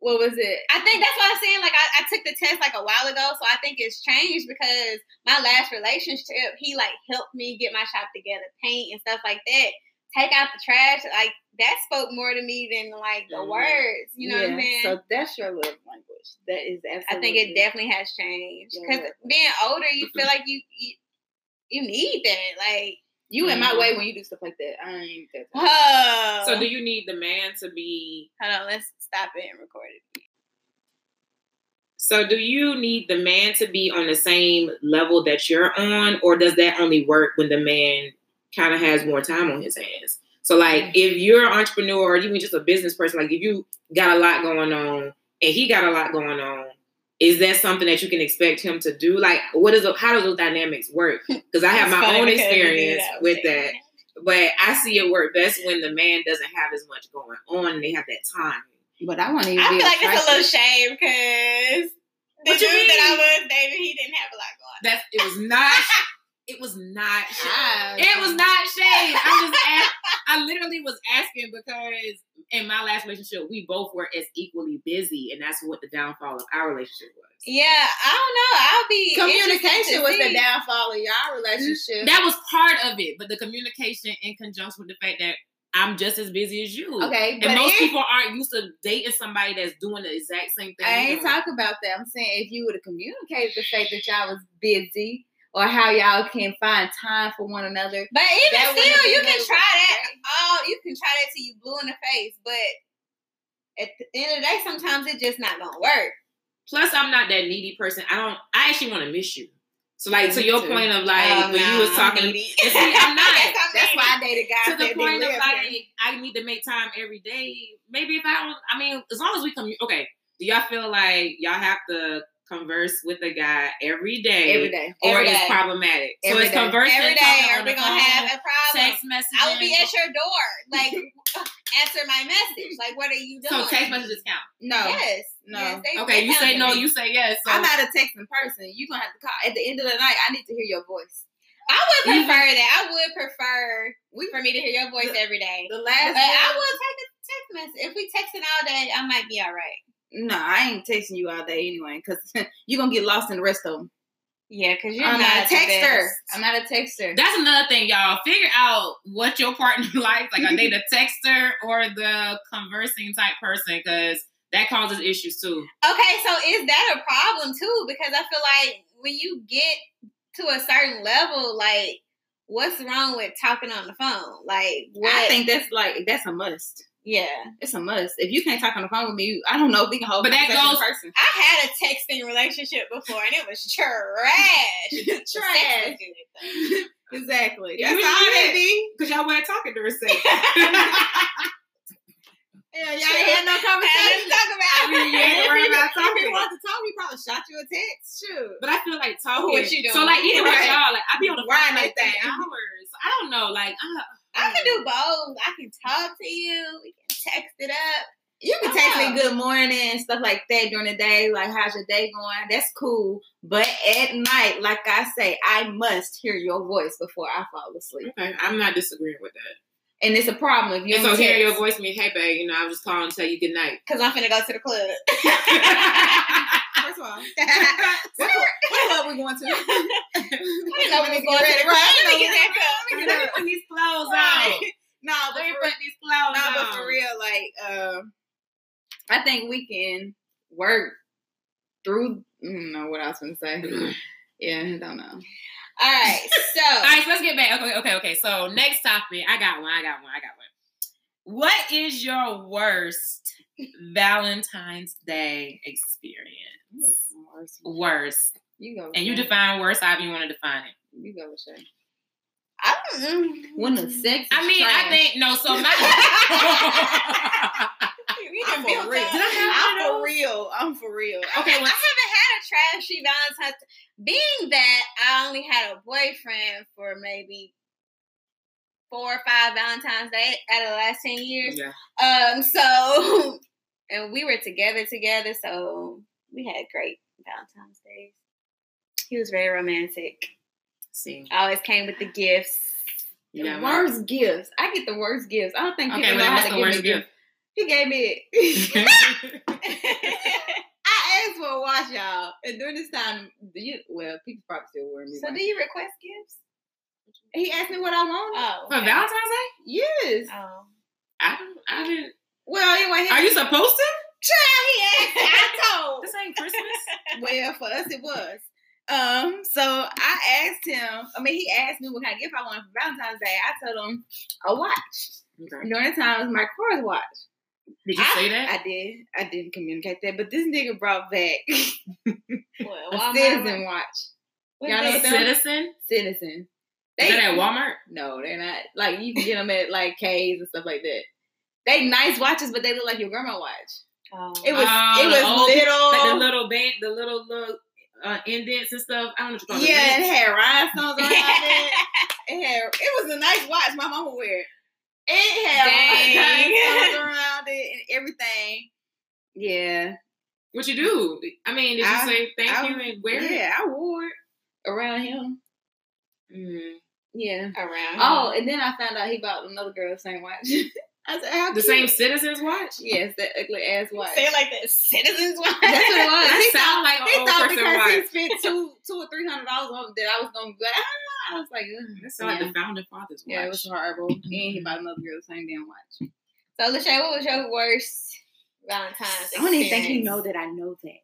what was it? I think that's what I'm saying. Like I, I took the test like a while ago, so I think it's changed because my last relationship, he like helped me get my shop together, paint and stuff like that. Take out the trash, like that spoke more to me than like the words. You know what I'm saying? So that's your love language. That is absolutely. I think it definitely has changed Yeah. because being older, you feel like you you, you need that. Like, You in my way mm-hmm. when you do stuff like that. I ain't that. oh, So do you need the man to be hold on, let's stop it and record it. so do you need the man to be on the same level that you're on, or does that only work when the man kind of has more time on his hands? So like mm. if you're an entrepreneur or even just a business person, like if you got a lot going on and he got a lot going on, is that something that you can expect him to do? Like what is how does those dynamics work? *laughs* Because I have my own because you do experience that with thing. that. But I see it work best when the man doesn't have as much going on and they have that time. But I want to. I feel like it's a little shame because the What dude that I mean? was dating, he didn't have a lot going On. That's it was not. *laughs* It was not. Shade. It was not shade. I'm just. Ask, I literally was asking because in my last relationship, we both were as equally busy, and that's what the downfall of our relationship was. Yeah, I don't know. I'll be Communication was the downfall of y'all relationship. That was part of it, but the communication in conjunction with the fact that I'm just as busy as you. okay, And most if- people aren't used to dating somebody that's doing the exact same thing. I ain't talk about that. I'm saying if you would have communicated the fact that y'all was busy or how y'all can find time for one another. But even That still, you no can try that. Oh, you can try that till you blue in the face. But at the end of the day, sometimes it's just not gonna work. Plus, I'm not that needy person. I don't. I actually want to miss you. So, like to your too. point of like Oh, when you nah, was I'm talking needy. And see, I'm *laughs* not. Yes, I'm That's needy. why I dated guys to the that point of like here. I need to make time every day. Maybe if I don't, I mean, as long as we come. Okay, do y'all feel like y'all have to converse with a guy every day, every day. or Every it's day. problematic? so it's day. conversing Every day, talking are we the gonna have a problem? text messages? I will be at your door. *laughs* Like, *laughs* answer my message. Like, what are you doing? So text messages count. No. Yes. No. Yes, they- Okay, they you say no, me. you say yes. So I'm not a texting person. You're gonna have to call at the end of the night. I need to hear your voice. I would prefer that. I would prefer We for me to hear your voice The- every day. the last But I will take a text message. If we texting all day, I might be all right. No, I ain't texting you all day anyway, because *laughs* you're gonna get lost in the rest of them. Yeah, because you're I'm not, not a texter. best. I'm not a texter. That's another thing, y'all. Figure out what your partner *laughs* likes. Like, are they the *laughs* texter or the conversing type person? Because that causes issues too. Okay, so is that a problem too? Because I feel like when you get to a certain level, like, what's wrong with talking on the phone? Like, what? I think that's like that's a must. Yeah. It's a must. If you can't talk on the phone with me, I don't know if we can hold. But that goes- person. I had a texting relationship before, and it was trash. *laughs* Trash. Exactly. You That's good. they be. Because y'all weren't talking during sex. *laughs* Yeah, y'all ain't had no conversation. talk about. I mean, you ain't worried about *laughs* If he talking. wants to talk, he probably shot you a text. Shoot. But I feel like talking. What you So like even with y'all, like I be on the phone like that. hours. I don't know, like I, I can do both. I can talk to you. We can text it up. You can text Oh. me good morning and stuff like that during the day, like how's your day going? That's cool. But at night, like I say, I must hear your voice before I fall asleep. Okay, I'm not disagreeing with that. And it's a problem if you and don't so hear your voice mean, hey babe, you know, I was just calling to tell you good night. *laughs* Because I'm finna go to the club. *laughs* *laughs* First of all, what, what club we going to? I didn't know we going get to ready. club. Let me get that cup. Let me put these clothes Right. on. *laughs* No, but Let me for, put these clothes no, on. but for real, like, uh, I think we can work through. I don't know what I was going to say. *clears throat* Yeah, I don't know. All right, so *laughs* All right, so let's get back. Okay, okay, okay. So next topic, I got one. I got one. I got one. What is your worst Valentine's Day experience? Worst, You go. and you Shay. define worst however you want to define it. You go with Shay. I don't know. When the sex. I mean, I think no. So my *laughs* I'm for real. I have I'm for real. I'm for real. Okay, I well- haven't had a trashy Valentine's. Being that I only had a boyfriend for maybe four or five Valentine's Day out of the last ten years. yeah. Um, so *laughs* and we were together together, so we had great Valentine's days. He was very romantic. See, Always came with the gifts. you The worst gifts. I get the worst gifts. I don't think people Okay, know how to the give worst me gift? gifts. He gave me. *laughs* *laughs* I asked for a watch, y'all, and during this time, do you well, people probably still wearing me. so do you request gifts? he asked me what I wanted. Oh, For Valentine's Day? Yes. Oh. I don't. I didn't. Well, anyway, Are you supposed to? Child, he asked. I told. This ain't Christmas. *laughs* well, for us it was. Um, so I asked him. I mean, he asked me what kind of gift I wanted for Valentine's Day. I told him a watch. Okay. During the time, it was Michael Kors watch. Did you I, say that? I did. I didn't communicate that, but this nigga brought back *laughs* What, a? Citizen watch. What's Y'all know what Citizen? Citizen. Is that at Walmart? No, they're not. Like you can get them at like Kay's and stuff like that. They nice watches, but they look like your grandma watch. Oh. It was. Oh, it was old- little. The little band, the little little uh, indents and stuff. I don't know what you call yeah, it. it had *laughs* rhinestones around it. It had. It was a nice watch. My mama would wear it. It had rhinestones *laughs* around it and everything. Yeah, What you do? I mean, did you I- say thank I- you and wear it? yeah. I wore it. around him. Mm. Yeah. Around. Oh, and then I found out he bought another girl the same watch. *laughs* I said, how The cute. same citizens watch. Yes, that ugly ass watch. Say it like the citizens watch. That's what it was. *laughs* That He sound like an old thought person because watch. he spent two, two or three hundred dollars on it that I was gonna be like, ah, I was like, ugh. That sound like the founding fathers watch. yeah, it was horrible. And he bought another girl the same damn watch. So, Lachey, what was your worst Valentine's? I don't even think he know that I know that.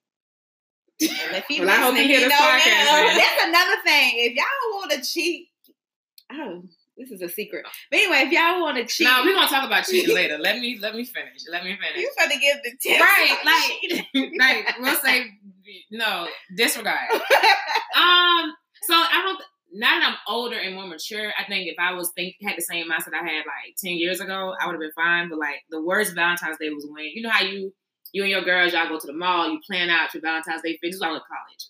Well, if he Well, I hope he listening, hear this know podcast, That's another thing. If y'all want to cheat, oh, this is a secret. But anyway, if y'all want to cheat, No, we're gonna talk about cheating *laughs* later. Let me let me finish. Let me finish. You to give the tip, Right, like- like *laughs* we'll say no disregard. *laughs* Um, so I don't. Now that I'm older and more mature, I think if I was think had the same mindset I had like ten years ago, I would have been fine. But like the worst Valentine's Day was when you know how you you and your girls y'all go to the mall, you plan out your Valentine's Day. This was all in college.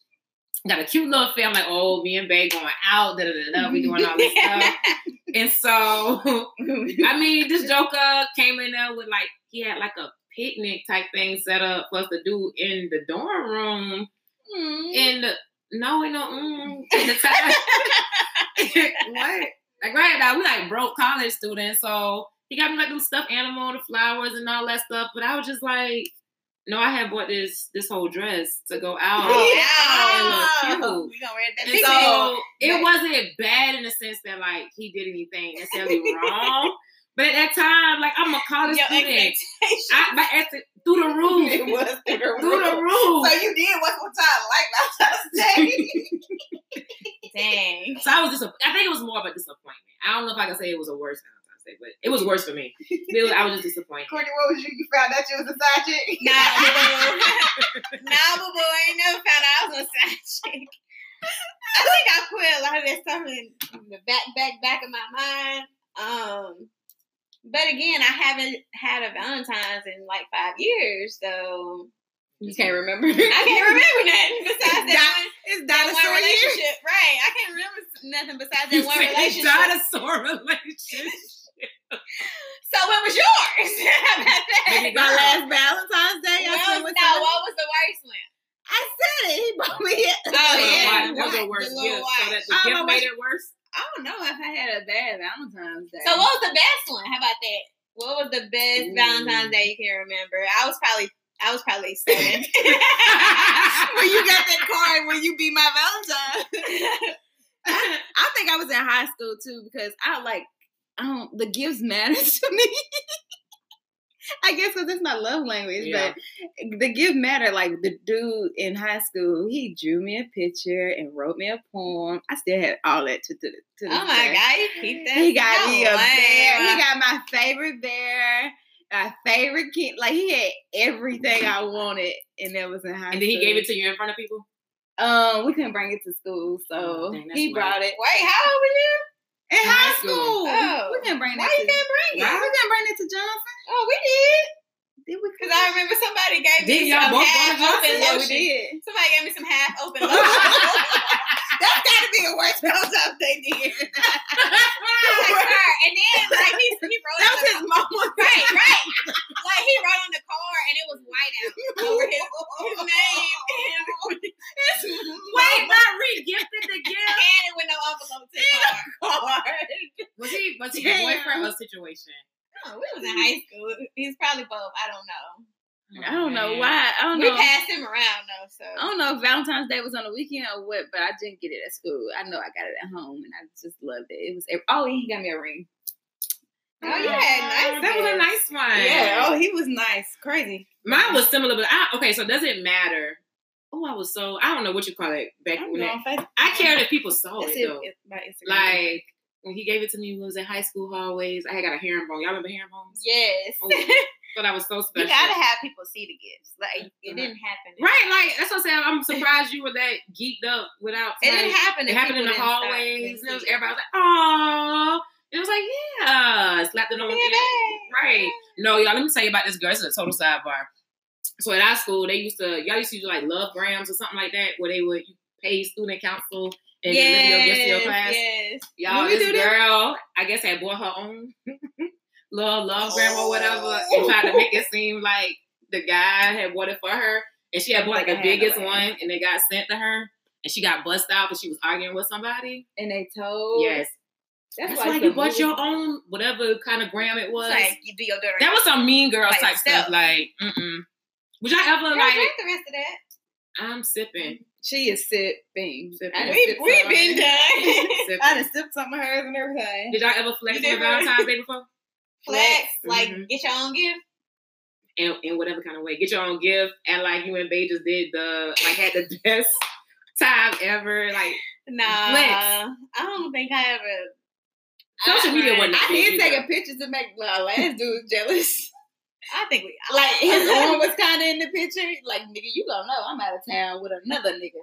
Got a cute little family, like oh me and Babe going out, da da da da. We doing all this *laughs* stuff, and so I mean, this Joker came in there with like he had like a picnic type thing set up for us to do in the dorm room. Mm. In no, we no mm, in the time. *laughs* what? Like right now, we like broke college students, so he got me like them stuffed animal, the flowers and all that stuff. But I was just like, no, I had bought this this whole dress to go out. Oh, and yeah. look cute. We wear that. And so it wasn't bad in the sense that like he did anything necessarily *laughs* wrong. But at that time, like I'm a college Your student. I, my ex- through the roof. *laughs* It was through the through the roof. So you did once one time like. *laughs* Dang. So I was just, I think it was more of a disappointment. I don't know if I can say it was a worse Day, but it was worse for me. It was- I was just disappointed. Courtney, what was you? You found out you was a side chick? Nah, boo boo. nah, *laughs* boo boo. I ain't never found out I was a side chick. I think I put a lot of that stuff in the back, back, back of my mind. Um, but again, I haven't had a Valentine's in like five years, so You can't remember. I can't remember nothing besides that one, It's that one dinosaur years. relationship. Right? I can't remember nothing besides that You one said relationship. Dinosaur relationship. *laughs* So when was yours? How about that? Baby My last Valentine's Day. I Well, spent no, what was the worst one? I said it. He bought me it. Oh, That was yeah. a. That was a Right, worse the little gift. So that the I don't gift oh, know made it worse. I don't know if I had a bad Valentine's Day. So what was the best one? How about that? What was the best Ooh. Valentine's Day you can remember? I was probably I was probably seven. *laughs* *laughs* when you got that card when you be my Valentine. I think I was in high school too because I like I don't the gifts matter *laughs* to me. I guess because it's my love language, Yeah. but the gift matter. Like the dude in high school, he drew me a picture and wrote me a poem. I still have all that to to, to oh my day. god, you keep that. He got me a bear. He got my favorite bear, my favorite kid. Like he had everything I wanted, and that was in high school. and then he school. gave it to you in front of people. Um, we couldn't bring it to school, so Oh, dang, he brought it Wait, how old were you? In high high school. school. Oh. we couldn't bring Why it. you can't bring it? Right. we couldn't bring it to Jonathan. Oh, we did. Did we? Because I remember somebody gave Did me y'all some both half Johnson? open Yeah, we lotion. did. Somebody gave me some half open *laughs* lotion. *laughs* That's got to be the worst Valentine's Day did. I like, and then like he, he *laughs* wrote that was his mama. right, right. Like he wrote on the card and it was white out over his, his name and, Wait, not re-gifted the gift. and with no envelope to the card. Was he was he a Damn. boyfriend or situation? Oh, we was in high school. He's probably both. I don't know. I don't know Man. why. I don't We know. passed him around though, so I don't know if Valentine's Day was on the weekend or what, but I didn't get it at school. I know I got it at home, and I just loved it. It was oh, he got me a ring. Oh, yeah, nice That was a nice one. Yeah. Oh, he was nice. Crazy. Mine was similar, but I, okay. So does it matter? Oh, I was so I don't know what you call it back I'm when going it, on I cared if people saw it it. though. It's my Like when he gave it to me, it was in high school hallways. I had got a herringbone. Y'all remember herringbones? Yes. Oh, *laughs* thought I was so you gotta have people see the gifts. Like it didn't happen. right, like that's what I'm saying. I'm surprised you were that geeked up without. It like, didn't happen. It happened in the people didn't start- hallways. It was, everybody was like, "Oh!" It was like, "Yeah." Slapped it on the Yeah. Right. No, y'all, let me tell you about this girl. This is a total sidebar. So at our school, they used to, y'all used to do like love grams or something like that, where they would pay student council and deliver your gifts to your class. yes. Y'all, this girl, I guess, had bought her own *laughs* little love gram or oh. whatever and tried to make it seem like the guy had bought it for her. And she had bought like Like the biggest one and it got sent to her. and she got bust out because she was arguing with somebody. And they told. Yes, That's, that's like why you bought movie- your own whatever kind of gram it was. It's like you do your dirty. that was some mean girl Like type stuff. stuff. Like, mm-mm. Would y'all ever Girl, like? drink the rest of that. I'm sipping. She is sipping. Sipping. We sipped we some. been done. sipping. *laughs* *laughs* I done sipped some of hers and everything. Did y'all ever flex You on Valentine's Day before? Flex, like Mhm. get your own gift. In, in whatever kind of way, get your own gift, and like you and Bay just did the like had the *laughs* best time ever. Like Nah, Flex. I don't think I ever. social media I- wasn't. I that big did take either. a picture to make my last dude jealous. *laughs* I think we Like his arm was kind of in the picture. Like nigga, you don't know I'm out of town with another nigga.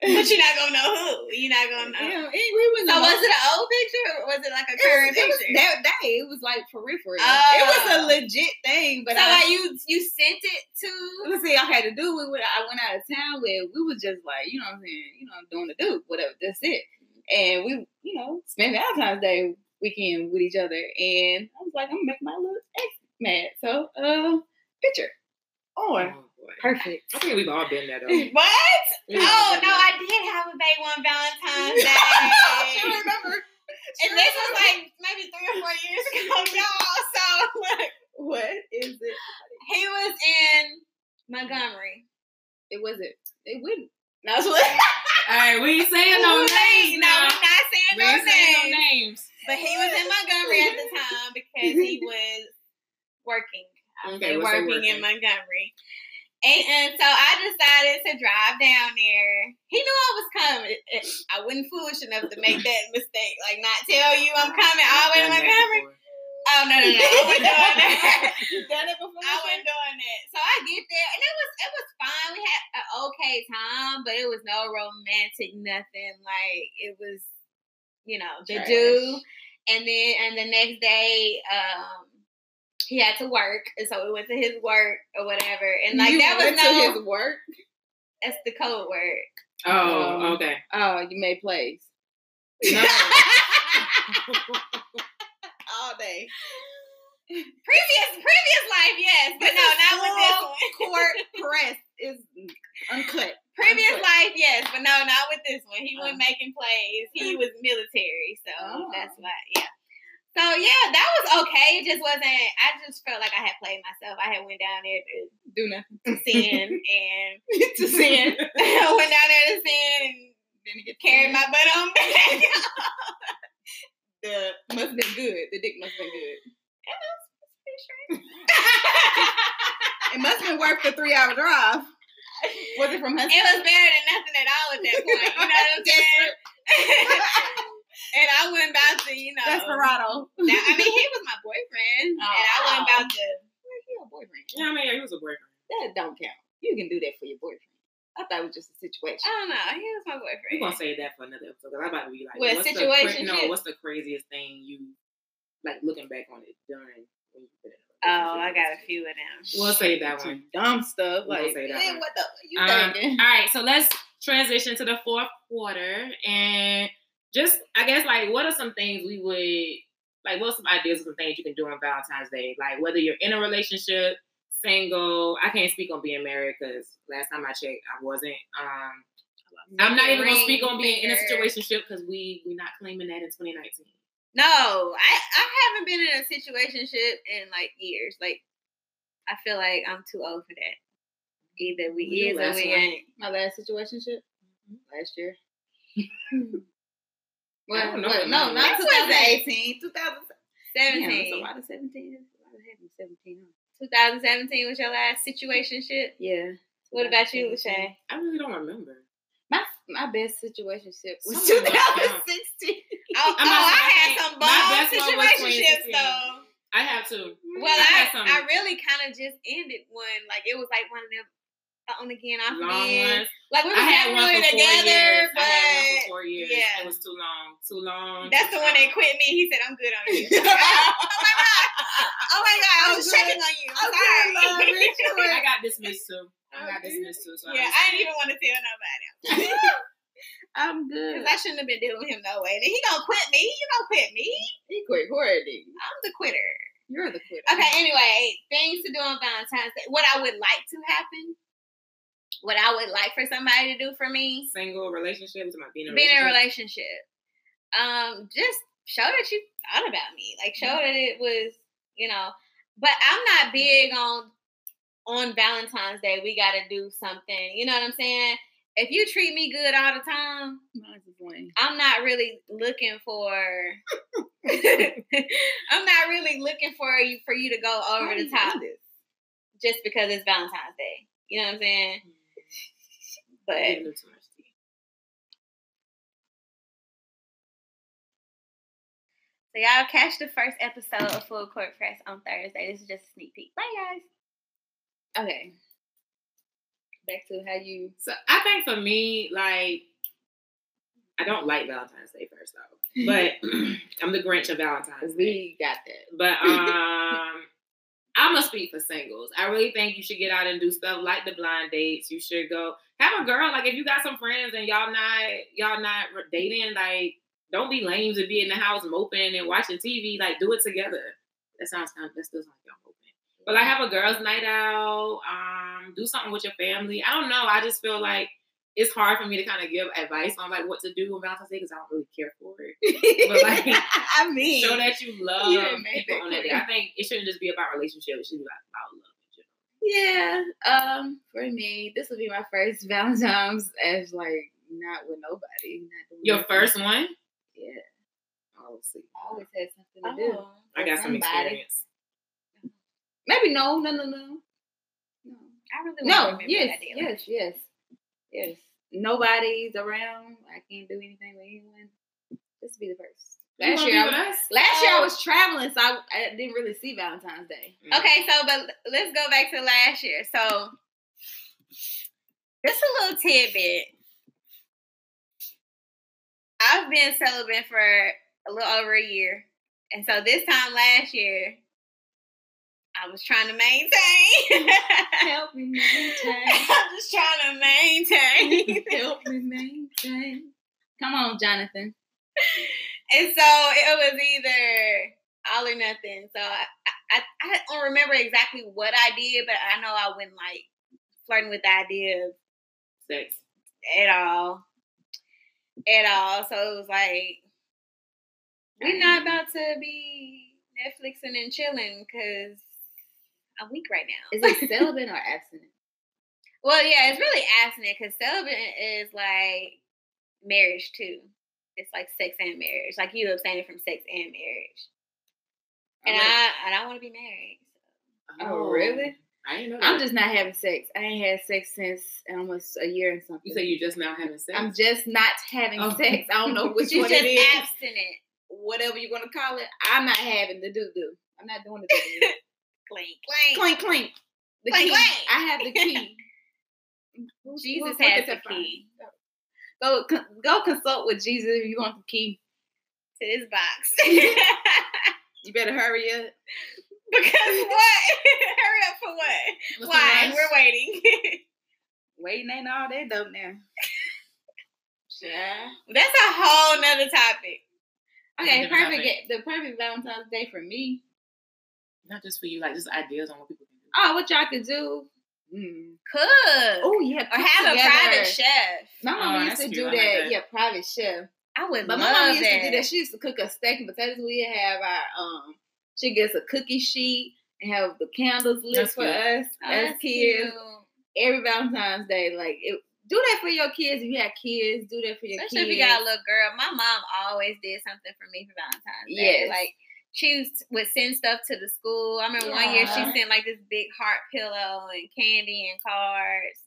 But you're not gonna know who. You're not gonna know. Yeah, he, he was So was it an old picture or was it like a It current was, it was picture? that day. It was like. Oh. It was a legit thing, but so I, like you you sent it to let's see, I had to do with what I went out of town with. We was just like, you know what I'm saying, you know, doing the do, whatever. That's it. And we, you know, spent Valentine's Day weekend with each other. And I was like, I'm gonna make my little ex mad. So, uh, picture. Or Oh, perfect. I think we've all been there though. *laughs* what? We've Oh no. I did have a baby one Valentine's *laughs* Day. I remember. and this was like maybe three or four years ago, *laughs* y'all. So look, What is it? he was in Montgomery. It wasn't. It wouldn't. That's what. All right, we ain't saying no names No, now. we're not saying We no ain't saying no names. names. But he was in Montgomery at the time because he was working. Okay, he working in? Montgomery. And, and so I decided to drive down there. He knew I was coming. I wasn't foolish enough to make that mistake. Like not tell you I'm coming all the way to Montgomery. Oh no no no! I wasn't doing that. *laughs* You've done it before? I wasn't doing that. So I get there, and it was it was fine. We had an okay time, but it was no romantic nothing. Like it was, you know, the Trash. do. And then and the next day, um, he had to work, and so we went to his work or whatever. And like you that was no, to his work. that's the code word. Oh, Um, okay. Oh, you made plays *laughs* No. *laughs* all day. previous previous life, yes, but no, not with this one. *laughs* Court press is uncut. Previous Okay. life, yes, but no, not with this one. He wasn't Oh. making plays. He was military, so Oh. that's why. Yeah. So yeah, that was okay. It just wasn't. I just felt like I had played myself. I had went down there to, Do nothing. to sin *laughs* and to sin. *laughs* I went down there to sin and Then it gets carried my butt on back. *laughs* The must have been good. The dick must have been good. It must have been worth the three hour drive. Was it from it was better than nothing at all at that point. You know what I'm saying? And I wasn't about to, you know. Desperado. Now, I mean, he was my boyfriend, and I wasn't Oh. about to. Your boyfriend. Yeah, I mean, he was a boyfriend. That don't count. You can do that for your boyfriend. I thought it was just a situation. I don't know. He was my boyfriend. We're gonna say that for another episode. Cause I'm about to be like, What, what's the no, what's the craziest thing you like looking back on it done? when you've been in a Oh, I got a few of them. We'll say that one. Dumb stuff. We gonna Like, say that man, one. what the you Um, thinking? all right, so let's transition to the fourth quarter and just I guess like what are some things we would like what's some ideas of some things you can do on Valentine's Day? Like whether you're in a relationship, single, I can't speak on being married because last time I checked I wasn't. Um I'm not even gonna speak on being in a situation because we we're not claiming that in 2019. No, I I haven't been in a situationship in like years. Like, I feel like I'm too old for that. Either we is or we ain't. My last situationship last year. *laughs* well, no, not When was that? 2018. 2000. Seventeen. Damn, a lot of 17. A lot of having 17. 2017 was your last situationship. Yeah. What about you, Lachey? I really don't remember. My my best was of them don't 2016. Oh, oh I'm about to say, I had some my bomb was situationships though. I have to. Well, I I, had some I really kind of just ended one. Like it was like one of them on again, off long again. ones. Like we I was had one really for together, years. but I had one for four years. yeah. It was too long. Too long. that's too the one that quit me. He said, "I'm good on you." *laughs* oh my god! Oh my god! I was I'm checking good. on you. I'm I'm good, Lord, *laughs* I got dismissed too. I got dismissed too. So yeah, I didn't even want to tell nobody. *laughs* I'm good. Because I shouldn't have been dealing with him no way. Then he gonna quit me. You gonna quit me? He quit already. I'm the quitter. You're the quitter. Okay. Anyway, things to do on Valentine's Day. What I would like to happen what I would like for somebody to do for me. Single relationships, my being in a being in a relationship. Um, just show that you thought about me. Like show that it was, you know. But I'm not big on on Valentine's Day. We got to do something. You know what I'm saying? If you treat me good all the time, Mine's is lame. I'm not really looking for. *laughs* *laughs* I'm not really looking for you for you to go over the top just because it's Valentine's Day. You know what I'm saying? But too much tea. So y'all catch the first episode of Full Court Press on Thursday. This is just a sneak peek. Bye guys. Okay. Back to how you. So I think for me, like, I don't like Valentine's Day first though, *laughs* but *clears throat* I'm the Grinch of Valentine's Day. We got that. But *laughs* um, I'm gonna speak for singles. I really think you should get out and do stuff like the blind dates. You should go have a girl. Like if you got some friends and y'all not y'all not dating, like don't be lame to be in the house moping and watching TV. Like do it together. That sounds kind of that still sounds like y'all moping. But like have a girls' night out. Um, do something with your family. I don't know. I just feel like it's hard for me to kind of give advice on like what to do on Valentine's Day because I don't really care for it. *laughs* But, like, I mean, Show that you love You people on that day. I think it shouldn't just be about relationships. It should be like about love in general. Yeah, um, for me, this will be my first Valentine's as like not with nobody. Not doing Your nothing. first one? yeah. Oh, see. I always had something to do. Oh. I got some experience. Maybe no, no, no, no, no. I really want to No, remember yes, that day. yes, yes, yes. Nobody's around. I can't do anything with anyone. This will be the first. Last year, I was, last year I was traveling, so I, I didn't really see Valentine's Day. Mm. Okay, so but let's go back to last year. So just a little tidbit. I've been celibate for a little over a year. And so this time last year, I was trying to maintain. *laughs* Help me maintain. *laughs* I'm just trying to maintain. *laughs* Help me maintain. Come on, Jonathan. And so it was either all or nothing. So I, I, I don't remember exactly what I did, but I know I went like flirting with the idea of Sex. at all. At all. So it was like, we're not about to be Netflixing and chilling because I'm weak right now. Is it *laughs* celibate or abstinent? Well, yeah, it's really abstinent because celibate is like marriage too. It's like sex and marriage. Like you abstaining from sex and marriage. And I, I don't want to be married. Oh, really? Oh, I didn't know that. I'm just not having sex. I ain't had sex since almost a year and something. You say you just now having sex? I'm just not having Oh. sex. I don't know *laughs* which She's one just it is. abstinent. Whatever you're gonna call it. I'm not having the doo doo. I'm not doing the doo doo. *laughs* Clink, clink. clink clink. The Clink, key. clink. I have the key. *laughs* Jesus looking has the key Go go consult with Jesus if you want the key. to this box. *laughs* *laughs* You better hurry up. because what? Hurry up for what? What's Why? We're waiting. Waiting ain't all that dope now. Yeah. That's a whole nother topic. Okay, perfect. topic. The perfect Valentine's Day for me. Not just for you, like just ideas on what people can do. Oh, what y'all could do? Mm. Cook. Oh yeah, or have a private chef. My Oh, used to do I like that. that. Yeah, private chef. I would But love my mama used that. to do that. She used to cook a steak and potatoes. We have our um. She gets a cookie sheet and have the candles lit That's for cute. us Oh, as kids. cute. Every Valentine's Day, like it, do that for your kids. If you have kids, do that for your kids. Especially if you got a little girl. My mom always did something for me for Valentine's Day. Yes. Like she was, would send stuff to the school. I remember one year she sent like this big heart pillow and candy and cards.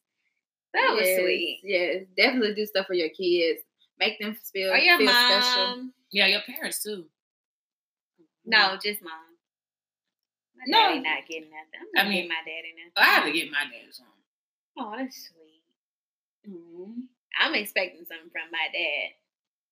That was sweet. Yes, definitely do stuff for your kids. Make them feel, Or your feel mom. special. Yeah, your parents too. No, just mom. My No. daddy not getting nothing. I'm not I mean- getting my daddy nothing. I have to get my dad something. Oh, that's sweet. Mhm. I'm expecting something from my dad.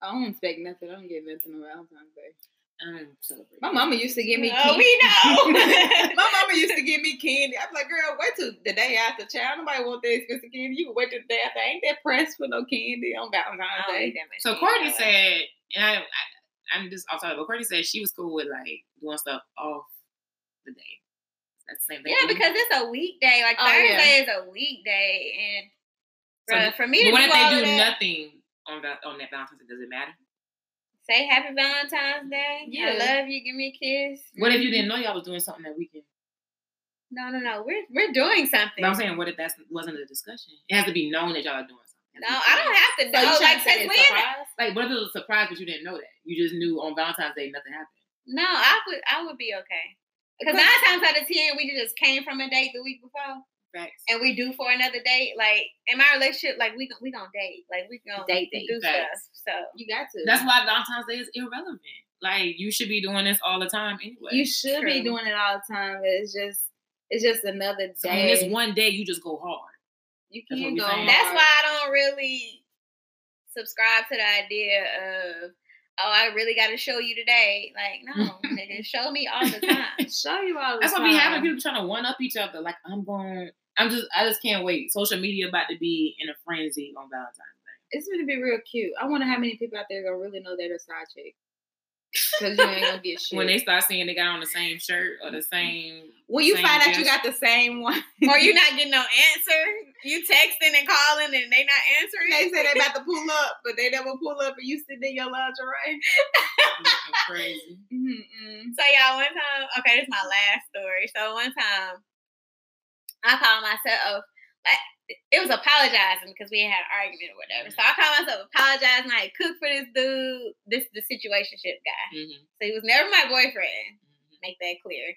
I don't expect nothing. I don't get nothing on Valentine's Day. I'm celebrating. My mama used to give me *laughs* Oh, candy. we know. *laughs* *laughs* My mama used to give me candy. I'm like, girl, wait till the day after. Child, nobody want that expensive candy. You can wait till the day after. I ain't that pressed for no candy on Valentine's I don't eat Day. So Courtney said, and I, I I'm just off topic, but Courtney said she was cool with like doing stuff off the day. That's the same thing. Yeah, for because it's a weekday. Like Oh, yeah. Thursday is a weekday, and So- Bruh, for me to But what do if they do that, nothing on Val- on that Valentine's Day? Does it matter? Say Happy Valentine's Day. Yeah. I love you. Give me a kiss. What if you didn't know y'all was doing something that weekend? No, no, no. We're we're doing something. But I'm saying, what if that wasn't a discussion? It has to be known that y'all are doing something. No, has to be I don't have to know. you like trying to say since when? surprise? Like, what if it was a surprise, but you didn't know that? You just knew on Valentine's Day nothing happened. No, I would I would be okay. Because nine times out of ten, we just came from a date the week before, Facts. and we do for another date. Like in my relationship, like we we gonna date, like we gonna Date, date. do Facts. stuff. So You got to. That's why Valentine's Day is irrelevant. Like, you should be doing this all the time anyway. you should be doing it all the time. But it's just it's just another So day. on this one day, you just go hard. you can we go. that's why I don't really subscribe to the idea of oh I really got to show you today. Like no, *laughs* nigga, show me all the time. *laughs* show you all the That's what time. be having people trying to one up each other. Like, I'm going. I'm just. I just can't wait. Social media about to be in a frenzy on Valentine's Day. It's gonna be real cute. I wonder how many people out there gonna really know they're a side chick. Because you ain't gonna get *laughs* shit. When they start seeing they got on the same shirt or the same. when you same find out you got the same one, or you not *laughs* getting no answer. You texting and calling and they not answering. they say they about to pull up, but they never pull up, and you sitting in your lingerie. looking *laughs* crazy. Mm-mm. So y'all, one time, okay, this is my last story. So one time, I called myself. Like, it was apologizing because we had an argument or whatever. So I called myself apologizing. I had cooked for this dude, this the situationship guy. Mhm, So he was never my boyfriend. mhm. Make that clear.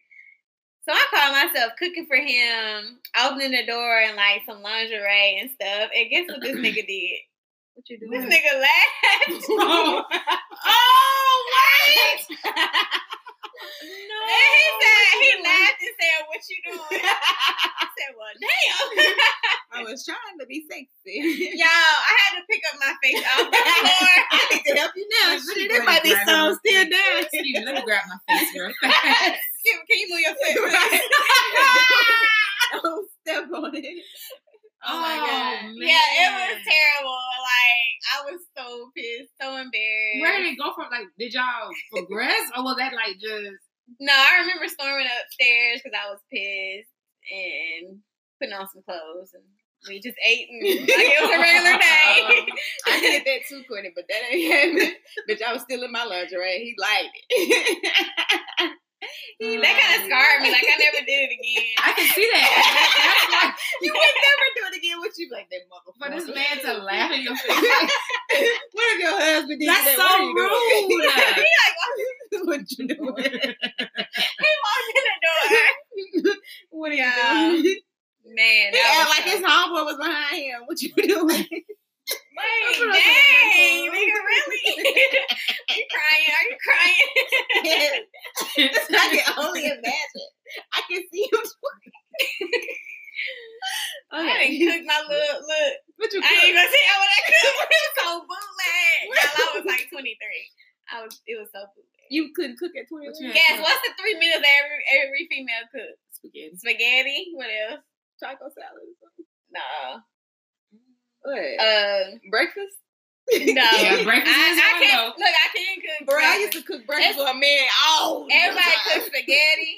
So I called myself cooking for him, opening the door and like some lingerie and stuff. And guess what this nigga did? *clears throat* What you doing? This nigga laughed. *laughs* Oh. *laughs* oh, wait! *laughs* No. And he oh, said, he laughed and said, What you doing? I said, Well, damn. *laughs* I was trying to be sexy. *laughs* Y'all, I had to pick up my face off the *laughs* floor. I need to help you now. She But there might be grab some still foot. there. Excuse me, let me grab my face real fast. Can, can you move your foot? Right. Don't step on it. Oh my Oh, god. Yeah, it was terrible. Like I was so pissed, so embarrassed. Where did it go from? Like, did y'all progress, or was that like just? No, I remember storming upstairs because I was pissed and putting on some clothes and we just ate and like it was a regular *laughs* day. I did that too, Courtney, but that ain't happening. Bitch, I was still in my lingerie. He liked it. *laughs* That kind of um. scarred me. Like I never did it again. I can see that. That- that's like, you would never do it again. What you like that for motherfucker? this man to laugh in your *laughs* face. what if your husband did That's that? so What are you doing? rude. *laughs* he like what you doing? *laughs* he walked in the door. what are you Yeah. doing? Man, He act like his homeboy was behind him. What you doing? Wait, That's what I dang, nigga, really? Are you crying? Are you crying? *laughs* I can only imagine. I can see him. I didn't cook my little look. What you I ain't cook? gonna tell what I cooked. but It was so bootleg. Y'all, I was like 23. I was. It was so bootleg. You couldn't cook at 21. What you had? Guess what's the three meals that every every female cooks? Spaghetti. Spaghetti. What else? Taco salad or something. No. What? Uh, breakfast? no. Yeah, breakfast I, is I one, can't. Look, I can't cook. Bro, I breakfast. used to cook breakfast for a man all the Everybody time. cooks spaghetti,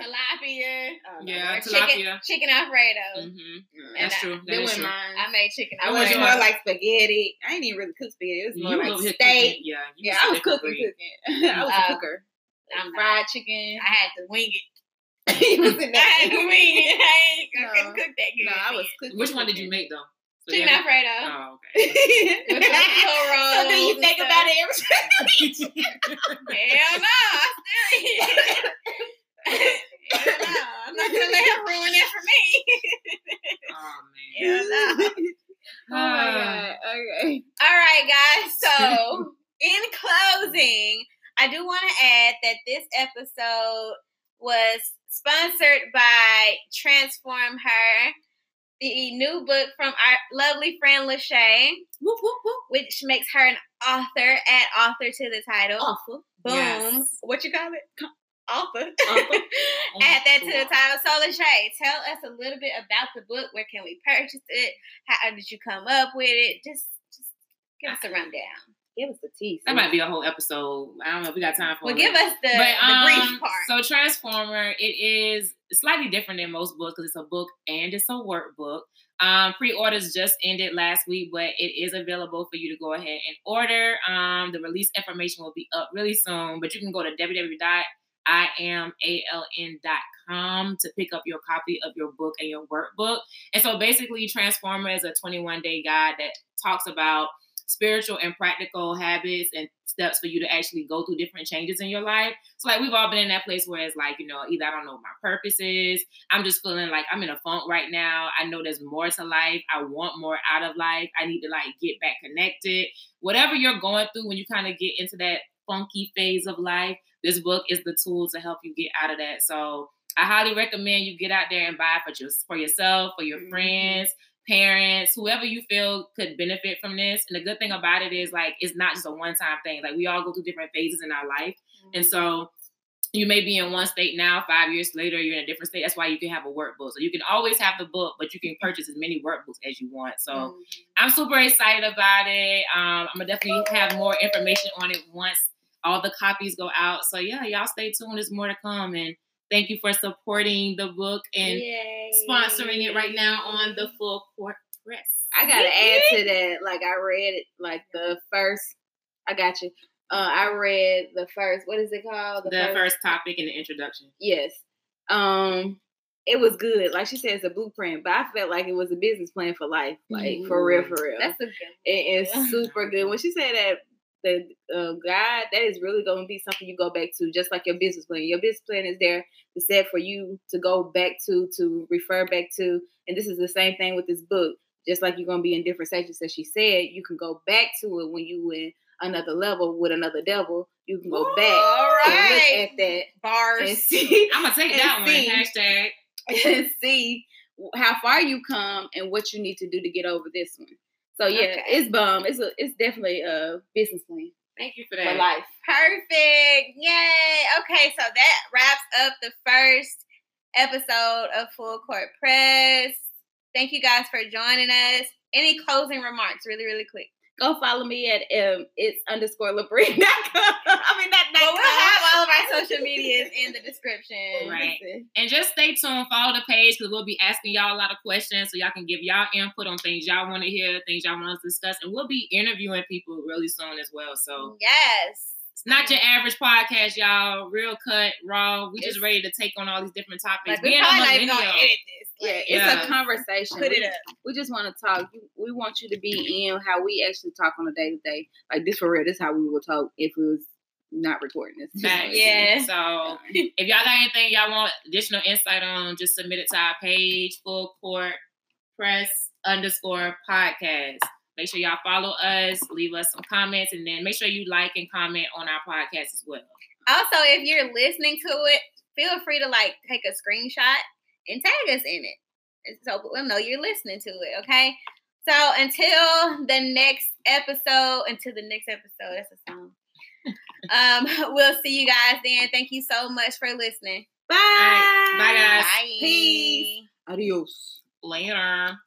tilapia, Oh, no. Yeah, or tilapia. chicken chicken. Mm-hmm. Mm. And That's I- true. That wasn't true. mine. I made chicken. I I was more like spaghetti. I ain't even really cook spaghetti. It was more You like steak. Yeah. Yeah, I was cooking, breed. cooking. *laughs* I was Uh, a cooker. I'm not. Fried chicken. I had to wing it. *laughs* you was in I had to wing it. *laughs* I, ain't, I No. couldn't cook that good. No, I was cooking. Which one did you make though? chicken Spaghetti? alfredo. Oh, okay. With the little rolls. so do you think stuff. about it every time? Hell no, I still Hell no, I'm not gonna let him ruin it for me. oh man. Hell no. *laughs* Oh my ah. god. Okay. All right, guys. So, *laughs* in closing, I do want to add that this episode was sponsored by Transform Her, the new book from our lovely friend Lachey, Whoop whoop whoop. which makes her an author. Add author to the title. Awful. Boom. Yes. What you call it? Author. *laughs* Author. Add that to the title. So, Lachey, tell us a little bit about the book. Where can we purchase it? How did you come up with it? Just, just give us a rundown. Give us the tea. That might be a whole episode. I don't know if we got time for Well, it. give us the, But, the um, brief part. So Transformer, it is slightly different than most books because it's a book and it's a workbook. Um, pre-orders just ended last week, but it is available for you to go ahead and order. Um, the release information will be up really soon, but you can go to www.iamaln.com to pick up your copy of your book and your workbook. And so basically, Transformer is a 21 day guide that talks about spiritual and practical habits and steps for you to actually go through different changes in your life. So like we've all been in that place where it's like, you know, either I don't know what my purpose is. I'm just feeling like I'm in a funk right now. I know there's more to life. I want more out of life. I need to like get back connected. Whatever you're going through when you kind of get into that funky phase of life, this book is the tool to help you get out of that. So I highly recommend you get out there and buy for just for yourself, for your Mhm. friends, parents, whoever you feel could benefit from this. And the good thing about it is like it's not just a one-time thing. Like we all go through different phases in our life. And so you may be in one state now, five years later, you're in a different state. That's why you can have a workbook. So you can always have the book, but you can purchase as many workbooks as you want. So Mhm. I'm super excited about it. Um, I'm gonna definitely have more information on it once all the copies go out. So yeah, y'all stay tuned. There's more to come. And thank you for supporting the book and Yay. sponsoring it right now on the Full Court Press. I gotta add to that. Like I read it, like the first. I got you. Uh, I read the first. What is it called? The first topic in the introduction. Yes. Um, it was good. Like she said, it's a blueprint, but I felt like it was a business plan for life. Like for real, for real. That's a good. It is super good. When she said that the uh, guide, that is really going to be something you go back to, just like your business plan. Your business plan is there to set for you to go back to, to refer back to. And this is the same thing with this book. Just like you're going to be in different stages, as she said, you can go back to it when you in another level with another devil. You can go back All and look at that Bars. and see *laughs* I'm gonna take And that one. see. Hashtag. *laughs* and see how far you come and what you need to do to get over this one. So yeah, Okay. it's bum. It's a it's definitely a business plan Thank you for for that. life. Perfect. Yay. Okay, so that wraps up the first episode of Full Court Press. Thank you guys for joining us. Any closing remarks, really, really quick? Go follow me at um it's underscore labrie.com. *laughs* I mean that Well, we'll have all of our social medias in the description. *laughs* Right. And just stay tuned, follow the page because we'll be asking y'all a lot of questions so y'all can give y'all input on things y'all want to hear, things y'all want us to discuss, and we'll be interviewing people really soon as well. So Yes. It's not your average podcast, y'all. Real cut, raw. We just ready to take on all these different topics. Like, we probably not even gonna edit this. Yeah, it's Yeah. a conversation. Put it up. we just want to talk. We want you to be in how we actually talk on a day to day. Like this for real. This is how we would talk if we was not recording this. Yeah. So *laughs* if y'all got anything y'all want additional insight on, just submit it to our page, Full Court Press underscore podcast. Make sure y'all follow us, leave us some comments, and then make sure you like and comment on our podcast as well. Also, if you're listening to it, feel free to like take a screenshot and tag us in it. So we'll know you're listening to it, okay? So until the next episode, until the next episode, that's a song. *laughs* um, we'll see you guys then. Thank you so much for listening. Bye. right. Bye, guys. Bye. Peace. Adios. Later.